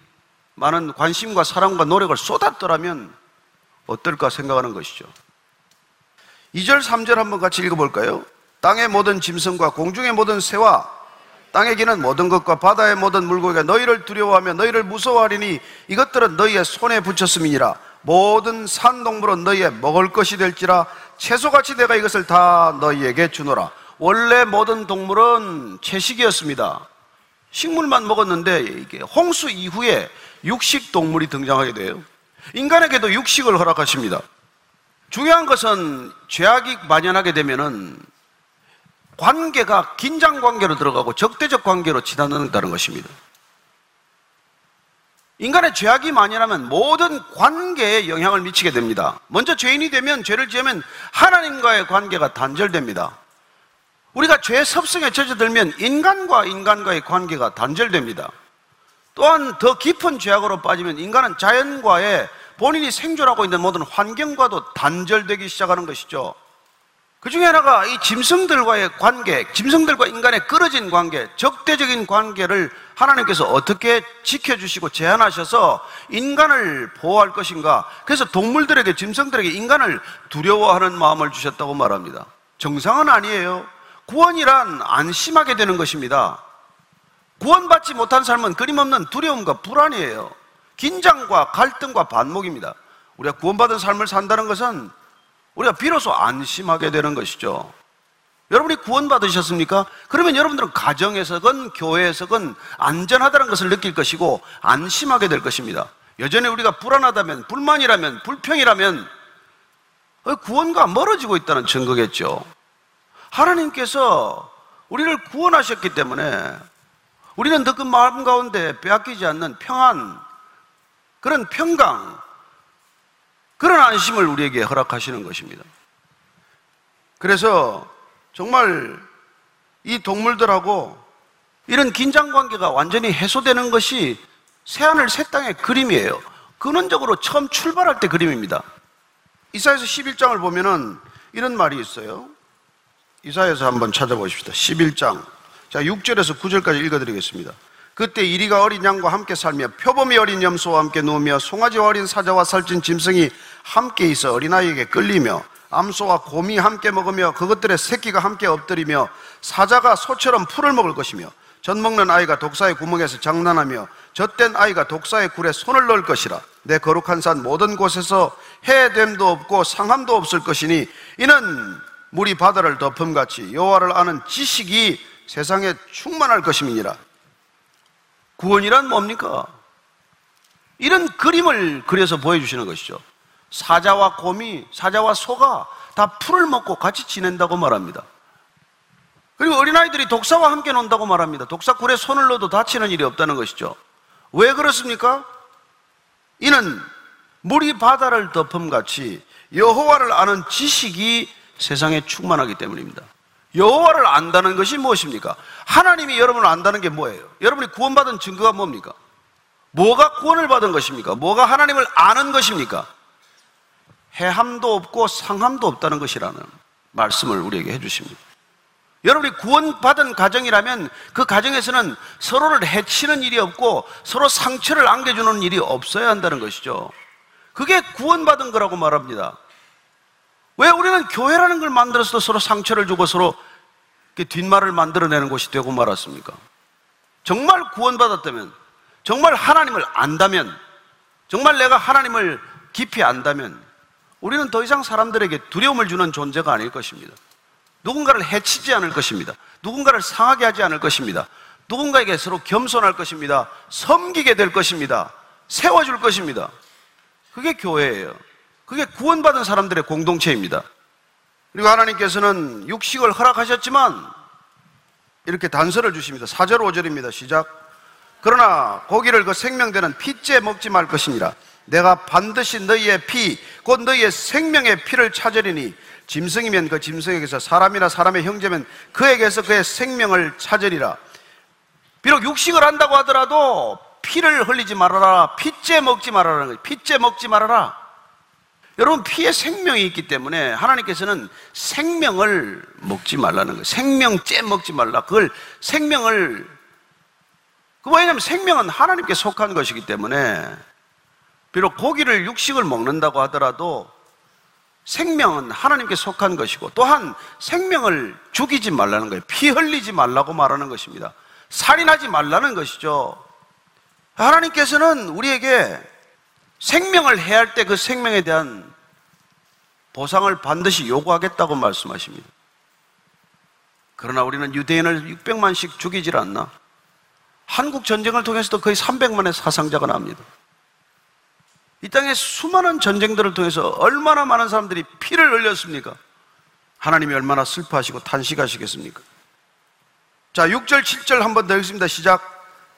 많은 관심과 사랑과 노력을 쏟았더라면 어떨까 생각하는 것이죠. 2절, 3절 한번 같이 읽어볼까요? 땅의 모든 짐승과 공중의 모든 새와 땅에 기는 모든 것과 바다의 모든 물고기가 너희를 두려워하며 너희를 무서워하리니 이것들은 너희의 손에 붙였음이니라 모든 산동물은 너희의 먹을 것이 될지라 채소같이 내가 이것을 다 너희에게 주노라. 원래 모든 동물은 채식이었습니다. 식물만 먹었는데 이게 홍수 이후에 육식 동물이 등장하게 돼요. 인간에게도 육식을 허락하십니다. 중요한 것은 죄악이 만연하게 되면은 관계가 긴장 관계로 들어가고 적대적 관계로 지나는다는 것입니다. 인간의 죄악이 만연하면 모든 관계에 영향을 미치게 됩니다. 먼저 죄인이 되면 죄를 지으면 하나님과의 관계가 단절됩니다. 우리가 죄 섭성에 젖어들면 인간과 인간과의 관계가 단절됩니다. 또한 더 깊은 죄악으로 빠지면 인간은 자연과의 본인이 생존하고 있는 모든 환경과도 단절되기 시작하는 것이죠. 그 중에 하나가 이 짐승들과의 관계, 짐승들과 인간의 끊어진 관계, 적대적인 관계를 하나님께서 어떻게 지켜주시고 제한하셔서 인간을 보호할 것인가. 그래서 동물들에게, 짐승들에게 인간을 두려워하는 마음을 주셨다고 말합니다. 정상은 아니에요. 구원이란 안심하게 되는 것입니다. 구원받지 못한 삶은 끊임없는 두려움과 불안이에요. 긴장과 갈등과 반목입니다. 우리가 구원받은 삶을 산다는 것은 우리가 비로소 안심하게 되는 것이죠. 여러분이 구원받으셨습니까? 그러면 여러분들은 가정에서건 교회에서건 안전하다는 것을 느낄 것이고 안심하게 될 것입니다. 여전히 우리가 불안하다면, 불만이라면, 불평이라면 구원과 멀어지고 있다는 증거겠죠. 하나님께서 우리를 구원하셨기 때문에 우리는 더 그 마음 가운데 빼앗기지 않는 평안, 그런 평강, 그런 안심을 우리에게 허락하시는 것입니다. 그래서 정말 이 동물들하고 이런 긴장 관계가 완전히 해소되는 것이 새하늘 새 땅의 그림이에요. 근원적으로 처음 출발할 때 그림입니다. 이사에서 11장을 보면은 이런 말이 있어요. 이사에서 한번 찾아보십시다. 11장. 자, 6절에서 9절까지 읽어드리겠습니다. 그때 이리가 어린 양과 함께 살며 표범이 어린 염소와 함께 누우며 송아지 어린 사자와 살찐 짐승이 함께 있어 어린아이에게 끌리며 암소와 곰이 함께 먹으며 그것들의 새끼가 함께 엎드리며 사자가 소처럼 풀을 먹을 것이며 젖 먹는 아이가 독사의 구멍에서 장난하며 젖된 아이가 독사의 굴에 손을 넣을 것이라 내 거룩한 산 모든 곳에서 해됨도 없고 상함도 없을 것이니 이는 물이 바다를 덮음같이 여호와를 아는 지식이 세상에 충만할 것임이니라 구원이란 뭡니까? 이런 그림을 그려서 보여주시는 것이죠. 사자와 곰이, 사자와 소가 다 풀을 먹고 같이 지낸다고 말합니다. 그리고 어린아이들이 독사와 함께 논다고 말합니다. 독사 굴에 손을 넣어도 다치는 일이 없다는 것이죠. 왜 그렇습니까? 이는 물이 바다를 덮음같이 여호와를 아는 지식이 세상에 충만하기 때문입니다. 여호와를 안다는 것이 무엇입니까? 하나님이 여러분을 안다는 게 뭐예요? 여러분이 구원받은 증거가 뭡니까? 뭐가 구원을 받은 것입니까? 뭐가 하나님을 아는 것입니까? 해함도 없고 상함도 없다는 것이라는 말씀을 우리에게 해주십니다. 여러분이 구원받은 가정이라면 그 가정에서는 서로를 해치는 일이 없고 서로 상처를 안겨주는 일이 없어야 한다는 것이죠. 그게 구원받은 거라고 말합니다. 왜 우리는 교회라는 걸 만들어서 서로 상처를 주고 서로 뒷말을 만들어내는 곳이 되고 말았습니까? 정말 구원받았다면, 정말 하나님을 안다면, 정말 내가 하나님을 깊이 안다면, 우리는 더 이상 사람들에게 두려움을 주는 존재가 아닐 것입니다. 누군가를 해치지 않을 것입니다. 누군가를 상하게 하지 않을 것입니다. 누군가에게 서로 겸손할 것입니다. 섬기게 될 것입니다. 세워줄 것입니다. 그게 교회예요. 그게 구원받은 사람들의 공동체입니다. 그리고 하나님께서는 육식을 허락하셨지만 이렇게 단서를 주십니다. 4절 5절입니다. 시작. 그러나 고기를 그 생명되는 피째 먹지 말 것이니라. 내가 반드시 너희의 피, 곧 너희의 생명의 피를 찾으리니 짐승이면 그 짐승에게서 사람이나 사람의 형제면 그에게서 그의 생명을 찾으리라. 비록 육식을 한다고 하더라도 피를 흘리지 말아라. 피째 먹지 말아라. 거예요. 피째 먹지 말아라. 여러분, 피에 생명이 있기 때문에 하나님께서는 생명을 먹지 말라는 거예요. 생명째 먹지 말라. 그걸 생명을, 그 왜냐하면 생명은 하나님께 속한 것이기 때문에 비록 고기를 육식을 먹는다고 하더라도 생명은 하나님께 속한 것이고 또한 생명을 죽이지 말라는 거예요. 피 흘리지 말라고 말하는 것입니다. 살인하지 말라는 것이죠. 하나님께서는 우리에게 생명을 해할 때 그 생명에 대한 보상을 반드시 요구하겠다고 말씀하십니다. 그러나 우리는 유대인을 600만씩 죽이질 않나? 한국 전쟁을 통해서도 거의 300만의 사상자가 납니다. 이 땅에 수많은 전쟁들을 통해서 얼마나 많은 사람들이 피를 흘렸습니까? 하나님이 얼마나 슬퍼하시고 탄식하시겠습니까? 자, 6절, 7절 한 번 더 읽습니다. 시작.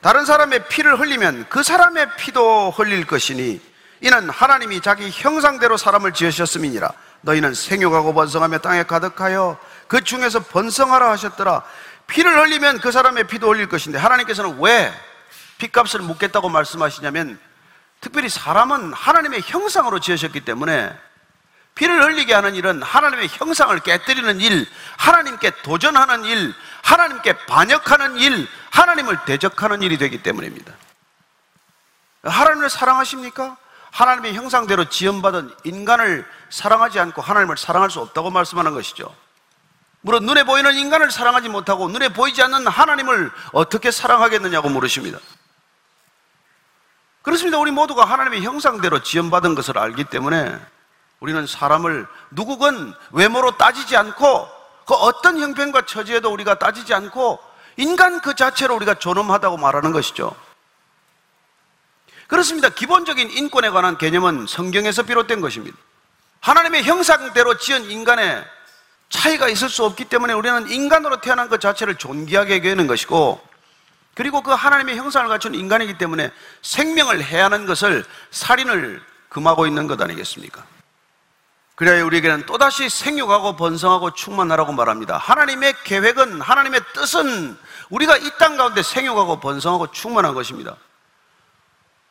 다른 사람의 피를 흘리면 그 사람의 피도 흘릴 것이니 이는 하나님이 자기 형상대로 사람을 지으셨음이니라. 너희는 생육하고 번성하며 땅에 가득하여 그 중에서 번성하라 하셨더라. 피를 흘리면 그 사람의 피도 흘릴 것인데 하나님께서는 왜 피값을 묻겠다고 말씀하시냐면 특별히 사람은 하나님의 형상으로 지으셨기 때문에 피를 흘리게 하는 일은 하나님의 형상을 깨뜨리는 일, 하나님께 도전하는 일, 하나님께 반역하는 일, 하나님을 대적하는 일이 되기 때문입니다. 하나님을 사랑하십니까? 하나님의 형상대로 지연받은 인간을 사랑하지 않고 하나님을 사랑할 수 없다고 말씀하는 것이죠. 물론 눈에 보이는 인간을 사랑하지 못하고 눈에 보이지 않는 하나님을 어떻게 사랑하겠느냐고 물으십니다. 그렇습니다. 우리 모두가 하나님의 형상대로 지연받은 것을 알기 때문에 우리는 사람을 누구건 외모로 따지지 않고 그 어떤 형편과 처지에도 우리가 따지지 않고 인간 그 자체로 우리가 존엄하다고 말하는 것이죠. 그렇습니다. 기본적인 인권에 관한 개념은 성경에서 비롯된 것입니다. 하나님의 형상대로 지은 인간의 차이가 있을 수 없기 때문에 우리는 인간으로 태어난 것 자체를 존귀하게 여기는 것이고 그리고 그 하나님의 형상을 갖춘 인간이기 때문에 생명을 해하는 것을 살인을 금하고 있는 것 아니겠습니까? 그래야 우리에게는 또다시 생육하고 번성하고 충만하라고 말합니다. 하나님의 계획은, 하나님의 뜻은 우리가 이 땅 가운데 생육하고 번성하고 충만한 것입니다.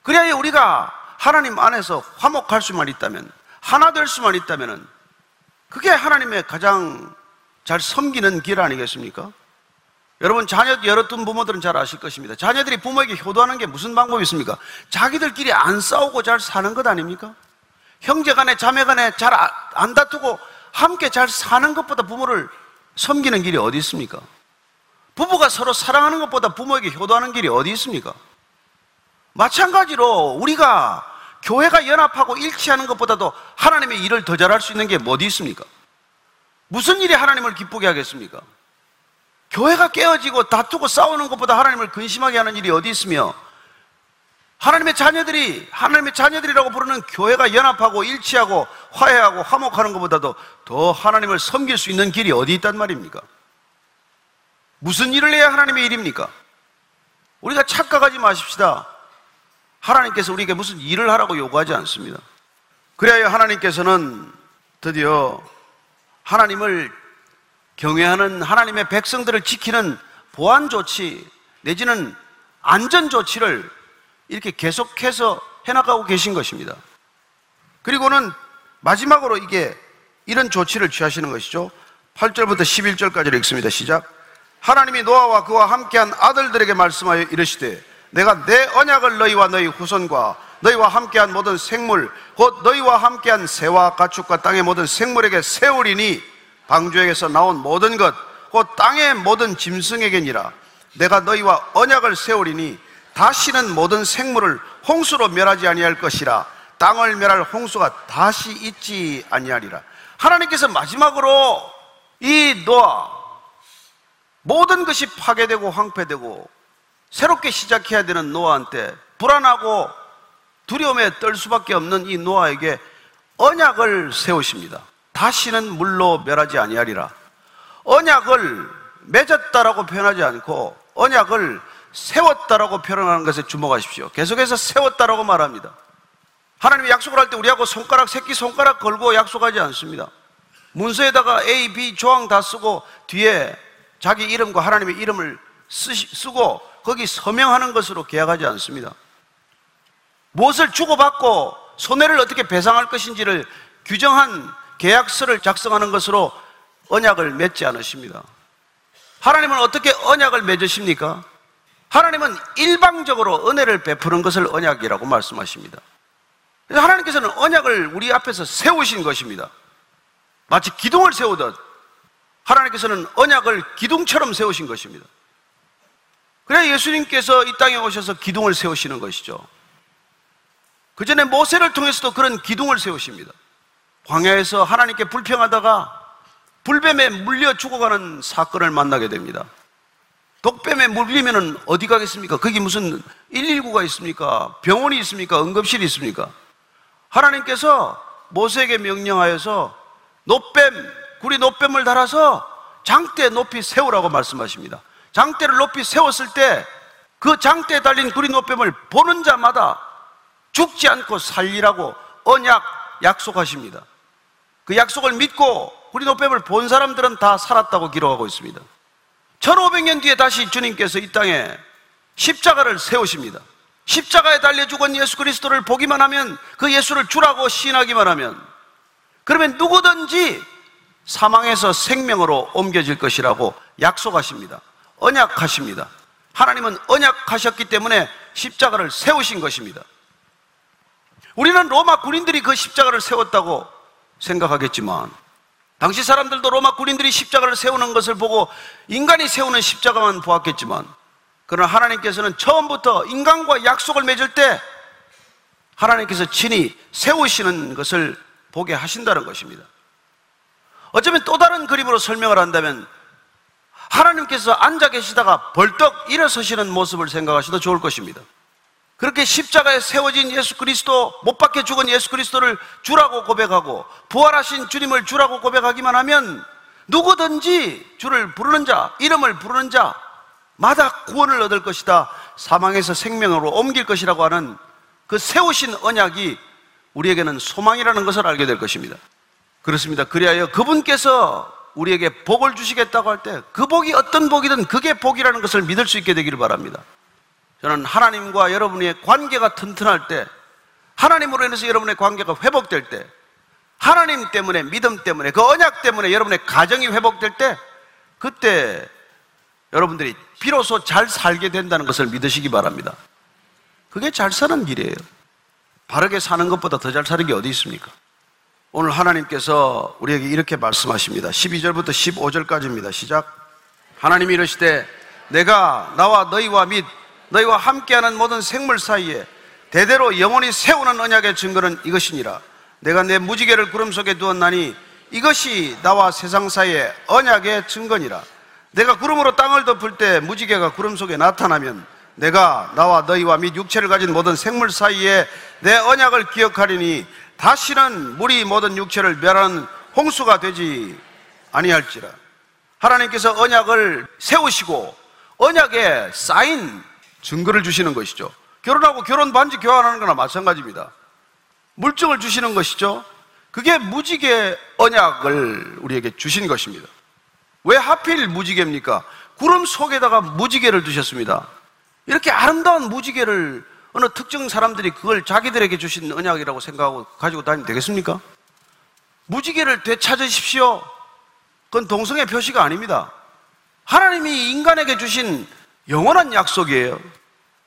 그래야 우리가 하나님 안에서 화목할 수만 있다면, 하나 될 수만 있다면, 그게 하나님의 가장 잘 섬기는 길 아니겠습니까? 여러분 자녀 여러 둔 부모들은 잘 아실 것입니다. 자녀들이 부모에게 효도하는 게 무슨 방법이 있습니까? 자기들끼리 안 싸우고 잘 사는 것 아닙니까? 형제간에 자매간에 잘 안 다투고 함께 잘 사는 것보다 부모를 섬기는 길이 어디 있습니까? 부부가 서로 사랑하는 것보다 부모에게 효도하는 길이 어디 있습니까? 마찬가지로 우리가 교회가 연합하고 일치하는 것보다도 하나님의 일을 더 잘할 수 있는 게 어디 있습니까? 무슨 일이 하나님을 기쁘게 하겠습니까? 교회가 깨어지고 다투고 싸우는 것보다 하나님을 근심하게 하는 일이 어디 있으며 하나님의 자녀들이 하나님의 자녀들이라고 부르는 교회가 연합하고 일치하고 화해하고 화목하는 것보다도 더 하나님을 섬길 수 있는 길이 어디 있단 말입니까? 무슨 일을 해야 하나님의 일입니까? 우리가 착각하지 마십시다. 하나님께서 우리에게 무슨 일을 하라고 요구하지 않습니다. 그래야 하나님께서는 드디어 하나님을 경외하는 하나님의 백성들을 지키는 보안 조치 내지는 안전 조치를 이렇게 계속해서 해나가고 계신 것입니다. 그리고는 마지막으로 이게 이런 조치를 취하시는 것이죠. 8절부터 11절까지 읽습니다. 시작. 하나님이 노아와 그와 함께한 아들들에게 말씀하여 이르시되 내가 내 언약을 너희와 너희 후손과 너희와 함께한 모든 생물 곧 너희와 함께한 새와 가축과 땅의 모든 생물에게 세우리니 방주에게서 나온 모든 것 곧 땅의 모든 짐승에게니라. 내가 너희와 언약을 세우리니 다시는 모든 생물을 홍수로 멸하지 아니할 것이라. 땅을 멸할 홍수가 다시 있지 아니하리라. 하나님께서 마지막으로 이 노아 모든 것이 파괴되고 황폐되고 새롭게 시작해야 되는 노아한테 불안하고 두려움에 떨 수밖에 없는 이 노아에게 언약을 세우십니다. 다시는 물로 멸하지 아니하리라. 언약을 맺었다라고 표현하지 않고 언약을 세웠다라고 표현하는 것에 주목하십시오. 계속해서 세웠다라고 말합니다. 하나님이 약속을 할 때 우리하고 손가락, 새끼 손가락 걸고 약속하지 않습니다. 문서에다가 A, B 조항 다 쓰고 뒤에 자기 이름과 하나님의 이름을 쓰시, 쓰고 거기 서명하는 것으로 계약하지 않습니다. 무엇을 주고받고 손해를 어떻게 배상할 것인지를 규정한 계약서를 작성하는 것으로 언약을 맺지 않으십니다. 하나님은 어떻게 언약을 맺으십니까? 하나님은 일방적으로 은혜를 베푸는 것을 언약이라고 말씀하십니다. 하나님께서는 언약을 우리 앞에서 세우신 것입니다. 마치 기둥을 세우듯 하나님께서는 언약을 기둥처럼 세우신 것입니다. 그래 예수님께서 이 땅에 오셔서 기둥을 세우시는 것이죠. 그 전에 모세를 통해서도 그런 기둥을 세우십니다. 광야에서 하나님께 불평하다가 불뱀에 물려 죽어가는 사건을 만나게 됩니다. 독뱀에 물리면 어디 가겠습니까? 거기 무슨 119가 있습니까? 병원이 있습니까? 응급실이 있습니까? 하나님께서 모세에게 명령하여서 노뱀, 구리 노뱀을 달아서 장대 높이 세우라고 말씀하십니다. 장대를 높이 세웠을 때 그 장대에 달린 구리 노뱀을 보는 자마다 죽지 않고 살리라고 언약 약속하십니다. 그 약속을 믿고 구리 노뱀을 본 사람들은 다 살았다고 기록하고 있습니다. 1500년 뒤에 다시 주님께서 이 땅에 십자가를 세우십니다. 십자가에 달려 죽은 예수 그리스도를 보기만 하면 그 예수를 주라고 시인하기만 하면 그러면 누구든지 사망에서 생명으로 옮겨질 것이라고 약속하십니다. 언약하십니다. 하나님은 언약하셨기 때문에 십자가를 세우신 것입니다. 우리는 로마 군인들이 그 십자가를 세웠다고 생각하겠지만 당시 사람들도 로마 군인들이 십자가를 세우는 것을 보고 인간이 세우는 십자가만 보았겠지만 그러나 하나님께서는 처음부터 인간과 약속을 맺을 때 하나님께서 친히 세우시는 것을 보게 하신다는 것입니다. 어쩌면 또 다른 그림으로 설명을 한다면 하나님께서 앉아 계시다가 벌떡 일어서시는 모습을 생각하셔도 좋을 것입니다. 그렇게 십자가에 세워진 예수 그리스도, 못 박혀 죽은 예수 그리스도를 주라고 고백하고 부활하신 주님을 주라고 고백하기만 하면 누구든지 주를 부르는 자, 이름을 부르는 자 마다 구원을 얻을 것이다. 사망에서 생명으로 옮길 것이라고 하는 그 세우신 언약이 우리에게는 소망이라는 것을 알게 될 것입니다. 그렇습니다. 그리하여 그분께서 우리에게 복을 주시겠다고 할 때 그 복이 어떤 복이든 그게 복이라는 것을 믿을 수 있게 되기를 바랍니다. 저는 하나님과 여러분의 관계가 튼튼할 때, 하나님으로 인해서 여러분의 관계가 회복될 때, 하나님 때문에, 믿음 때문에, 그 언약 때문에 여러분의 가정이 회복될 때, 그때 여러분들이 비로소 잘 살게 된다는 것을 믿으시기 바랍니다. 그게 잘 사는 길이에요. 바르게 사는 것보다 더 잘 사는 게 어디 있습니까? 오늘 하나님께서 우리에게 이렇게 말씀하십니다. 12절부터 15절까지입니다. 시작. 하나님이 이러시되 내가 나와 너희와 및 너희와 함께하는 모든 생물 사이에 대대로 영원히 세우는 언약의 증거는 이것이니라. 내가 내 무지개를 구름 속에 두었나니 이것이 나와 세상 사이의 언약의 증거니라. 내가 구름으로 땅을 덮을 때 무지개가 구름 속에 나타나면 내가 나와 너희와 및 육체를 가진 모든 생물 사이에 내 언약을 기억하리니 다시는 물이 모든 육체를 멸하는 홍수가 되지 아니할지라. 하나님께서 언약을 세우시고 언약에 쌓인 증거를 주시는 것이죠. 결혼하고 결혼 반지 교환하는 거나 마찬가지입니다. 물증을 주시는 것이죠. 그게 무지개 언약을 우리에게 주신 것입니다. 왜 하필 무지개입니까? 구름 속에다가 무지개를 두셨습니다. 이렇게 아름다운 무지개를 어느 특정 사람들이 그걸 자기들에게 주신 언약이라고 생각하고 가지고 다니면 되겠습니까? 무지개를 되찾으십시오. 그건 동성애 표시가 아닙니다. 하나님이 인간에게 주신 영원한 약속이에요.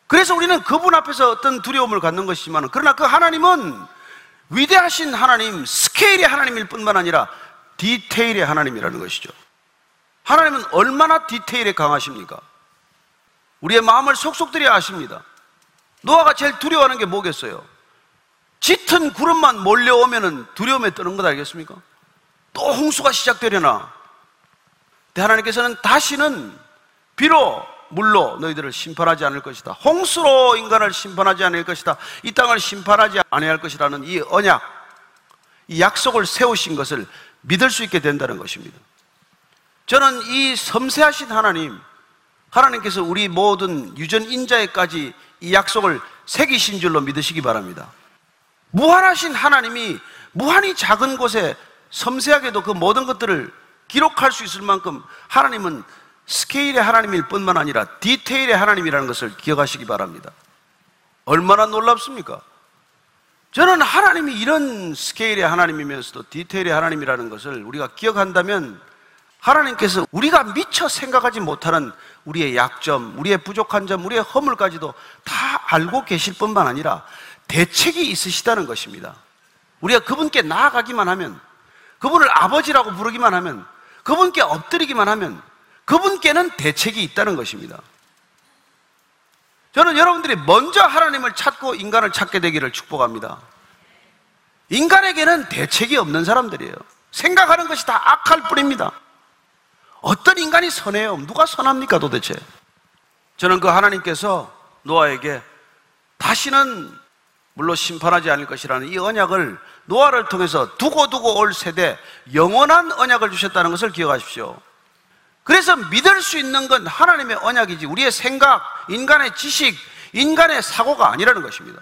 그래서 우리는 그분 앞에서 어떤 두려움을 갖는 것이지만 그러나 그 하나님은 위대하신 하나님, 스케일의 하나님일 뿐만 아니라 디테일의 하나님이라는 것이죠. 하나님은 얼마나 디테일에 강하십니까? 우리의 마음을 속속들이 아십니다. 노아가 제일 두려워하는 게 뭐겠어요? 짙은 구름만 몰려오면 두려움에 뜨는 것 알겠습니까? 또 홍수가 시작되려나? 대 하나님께서는 다시는 비로 물로 너희들을 심판하지 않을 것이다. 홍수로 인간을 심판하지 않을 것이다. 이 땅을 심판하지 아니할 것이라는 이 언약, 이 약속을 세우신 것을 믿을 수 있게 된다는 것입니다. 저는 이 섬세하신 하나님, 하나님께서 우리 모든 유전 인자에까지 이 약속을 새기신 줄로 믿으시기 바랍니다. 무한하신 하나님이 무한히 작은 곳에 섬세하게도 그 모든 것들을 기록할 수 있을 만큼 하나님은 스케일의 하나님일 뿐만 아니라 디테일의 하나님이라는 것을 기억하시기 바랍니다. 얼마나 놀랍습니까? 저는 하나님이 이런 스케일의 하나님이면서도 디테일의 하나님이라는 것을 우리가 기억한다면 하나님께서 우리가 미처 생각하지 못하는 우리의 약점, 우리의 부족한 점, 우리의 허물까지도 다 알고 계실 뿐만 아니라 대책이 있으시다는 것입니다. 우리가 그분께 나아가기만 하면, 그분을 아버지라고 부르기만 하면, 그분께 엎드리기만 하면, 그분께는 대책이 있다는 것입니다. 저는 여러분들이 먼저 하나님을 찾고 인간을 찾게 되기를 축복합니다. 인간에게는 대책이 없는 사람들이에요. 생각하는 것이 다 악할 뿐입니다. 어떤 인간이 선해요? 누가 선합니까 도대체? 저는 그 하나님께서 노아에게 다시는 물로 심판하지 않을 것이라는 이 언약을 노아를 통해서 두고두고 올 세대 영원한 언약을 주셨다는 것을 기억하십시오. 그래서 믿을 수 있는 건 하나님의 언약이지 우리의 생각, 인간의 지식, 인간의 사고가 아니라는 것입니다.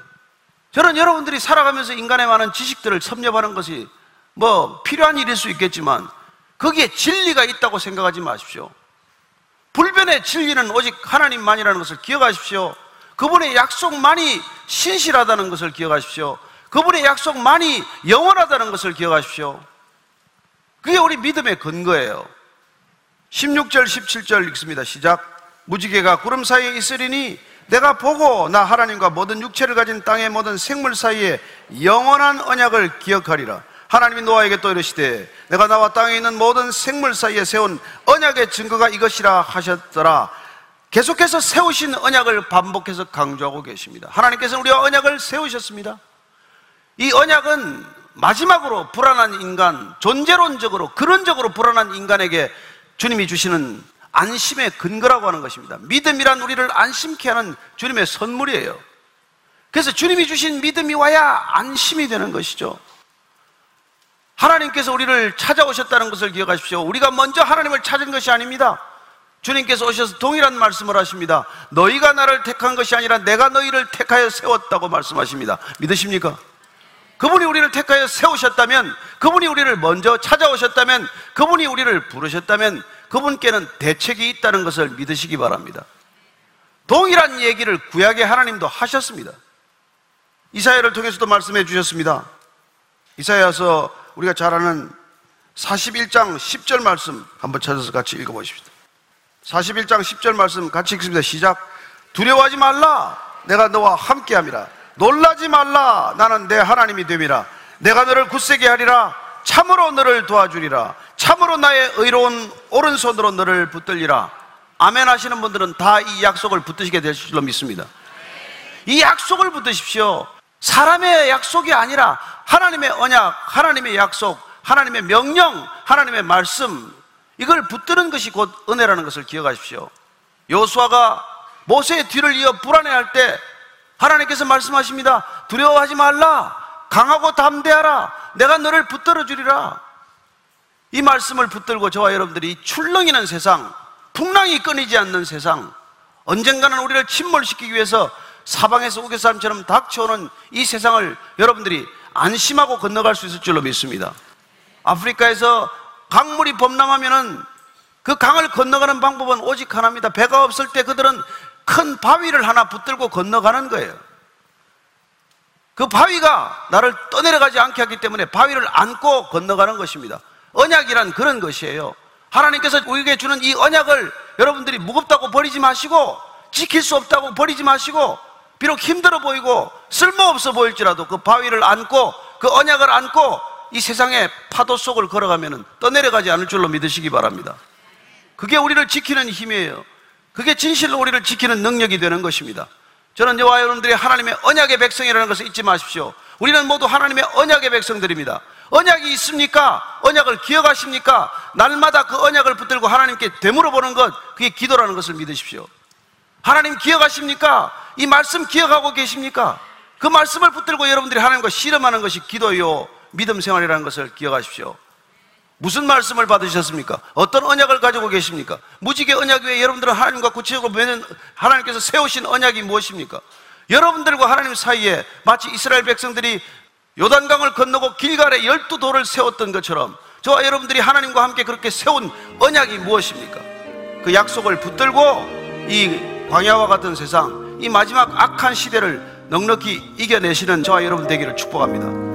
저는 여러분들이 살아가면서 인간의 많은 지식들을 섭렵하는 것이 뭐 필요한 일일 수 있겠지만 거기에 진리가 있다고 생각하지 마십시오. 불변의 진리는 오직 하나님만이라는 것을 기억하십시오. 그분의 약속만이 신실하다는 것을 기억하십시오. 그분의 약속만이 영원하다는 것을 기억하십시오. 그게 우리 믿음의 근거예요. 16절, 17절 읽습니다. 시작. 무지개가 구름 사이에 있으리니 내가 보고 나 하나님과 모든 육체를 가진 땅의 모든 생물 사이에 영원한 언약을 기억하리라. 하나님이 노아에게 또 이르시되 내가 나와 땅에 있는 모든 생물 사이에 세운 언약의 증거가 이것이라 하셨더라. 계속해서 세우신 언약을 반복해서 강조하고 계십니다. 하나님께서 우리와 언약을 세우셨습니다. 이 언약은 마지막으로 불안한 인간, 존재론적으로, 근원적으로 불안한 인간에게 주님이 주시는 안심의 근거라고 하는 것입니다. 믿음이란 우리를 안심케 하는 주님의 선물이에요. 그래서 주님이 주신 믿음이 와야 안심이 되는 것이죠. 하나님께서 우리를 찾아오셨다는 것을 기억하십시오. 우리가 먼저 하나님을 찾은 것이 아닙니다. 주님께서 오셔서 동일한 말씀을 하십니다. 너희가 나를 택한 것이 아니라 내가 너희를 택하여 세웠다고 말씀하십니다. 믿으십니까? 그분이 우리를 택하여 세우셨다면, 그분이 우리를 먼저 찾아오셨다면, 그분이 우리를 부르셨다면, 그분께는 대책이 있다는 것을 믿으시기 바랍니다. 동일한 얘기를 구약의 하나님도 하셨습니다. 이사야를 통해서도 말씀해 주셨습니다. 이사야서 우리가 잘 아는 41장 10절 말씀 한번 찾아서 같이 읽어 보십시오. 41장 10절 말씀 같이 읽습니다. 시작. 두려워하지 말라. 내가 너와 함께 함이라. 놀라지 말라. 나는 내 하나님이 됨이라. 내가 너를 굳세게 하리라. 참으로 너를 도와주리라. 참으로 나의 의로운 오른손으로 너를 붙들리라. 아멘 하시는 분들은 다 이 약속을 붙드시게 될 줄로 믿습니다. 이 약속을 붙드십시오. 사람의 약속이 아니라 하나님의 언약, 하나님의 약속, 하나님의 명령, 하나님의 말씀, 이걸 붙드는 것이 곧 은혜라는 것을 기억하십시오. 요수아가 모세의 뒤를 이어 불안해할 때 하나님께서 말씀하십니다. 두려워하지 말라. 강하고 담대하라. 내가 너를 붙들어 주리라. 이 말씀을 붙들고 저와 여러분들이 출렁이는 세상, 풍랑이 끊이지 않는 세상, 언젠가는 우리를 침몰시키기 위해서 사방에서 우겨사람처럼 닥쳐오는 이 세상을 여러분들이 안심하고 건너갈 수 있을 줄로 믿습니다. 아프리카에서 강물이 범람하면은 그 강을 건너가는 방법은 오직 하나입니다. 배가 없을 때 그들은 큰 바위를 하나 붙들고 건너가는 거예요. 그 바위가 나를 떠내려가지 않게 하기 때문에 바위를 안고 건너가는 것입니다. 언약이란 그런 것이에요. 하나님께서 우리에게 주는 이 언약을 여러분들이 무겁다고 버리지 마시고 지킬 수 없다고 버리지 마시고 비록 힘들어 보이고 쓸모없어 보일지라도 그 바위를 안고 그 언약을 안고 이 세상의 파도 속을 걸어가면 떠내려가지 않을 줄로 믿으시기 바랍니다. 그게 우리를 지키는 힘이에요. 그게 진실로 우리를 지키는 능력이 되는 것입니다. 저는 저와 여러분들이 하나님의 언약의 백성이라는 것을 잊지 마십시오. 우리는 모두 하나님의 언약의 백성들입니다. 언약이 있습니까? 언약을 기억하십니까? 날마다 그 언약을 붙들고 하나님께 되물어 보는 것, 그게 기도라는 것을 믿으십시오. 하나님 기억하십니까? 이 말씀 기억하고 계십니까? 그 말씀을 붙들고 여러분들이 하나님과 씨름하는 것이 기도요, 믿음 생활이라는 것을 기억하십시오. 무슨 말씀을 받으셨습니까? 어떤 언약을 가지고 계십니까? 무지개 언약 외에 여러분들은 하나님과 구체적으로 맺는 하나님께서 세우신 언약이 무엇입니까? 여러분들과 하나님 사이에 마치 이스라엘 백성들이 요단강을 건너고 길갈에 열두 돌을 세웠던 것처럼 저와 여러분들이 하나님과 함께 그렇게 세운 언약이 무엇입니까? 그 약속을 붙들고 이 광야와 같은 세상, 이 마지막 악한 시대를 넉넉히 이겨내시는 저와 여러분 되기를 축복합니다.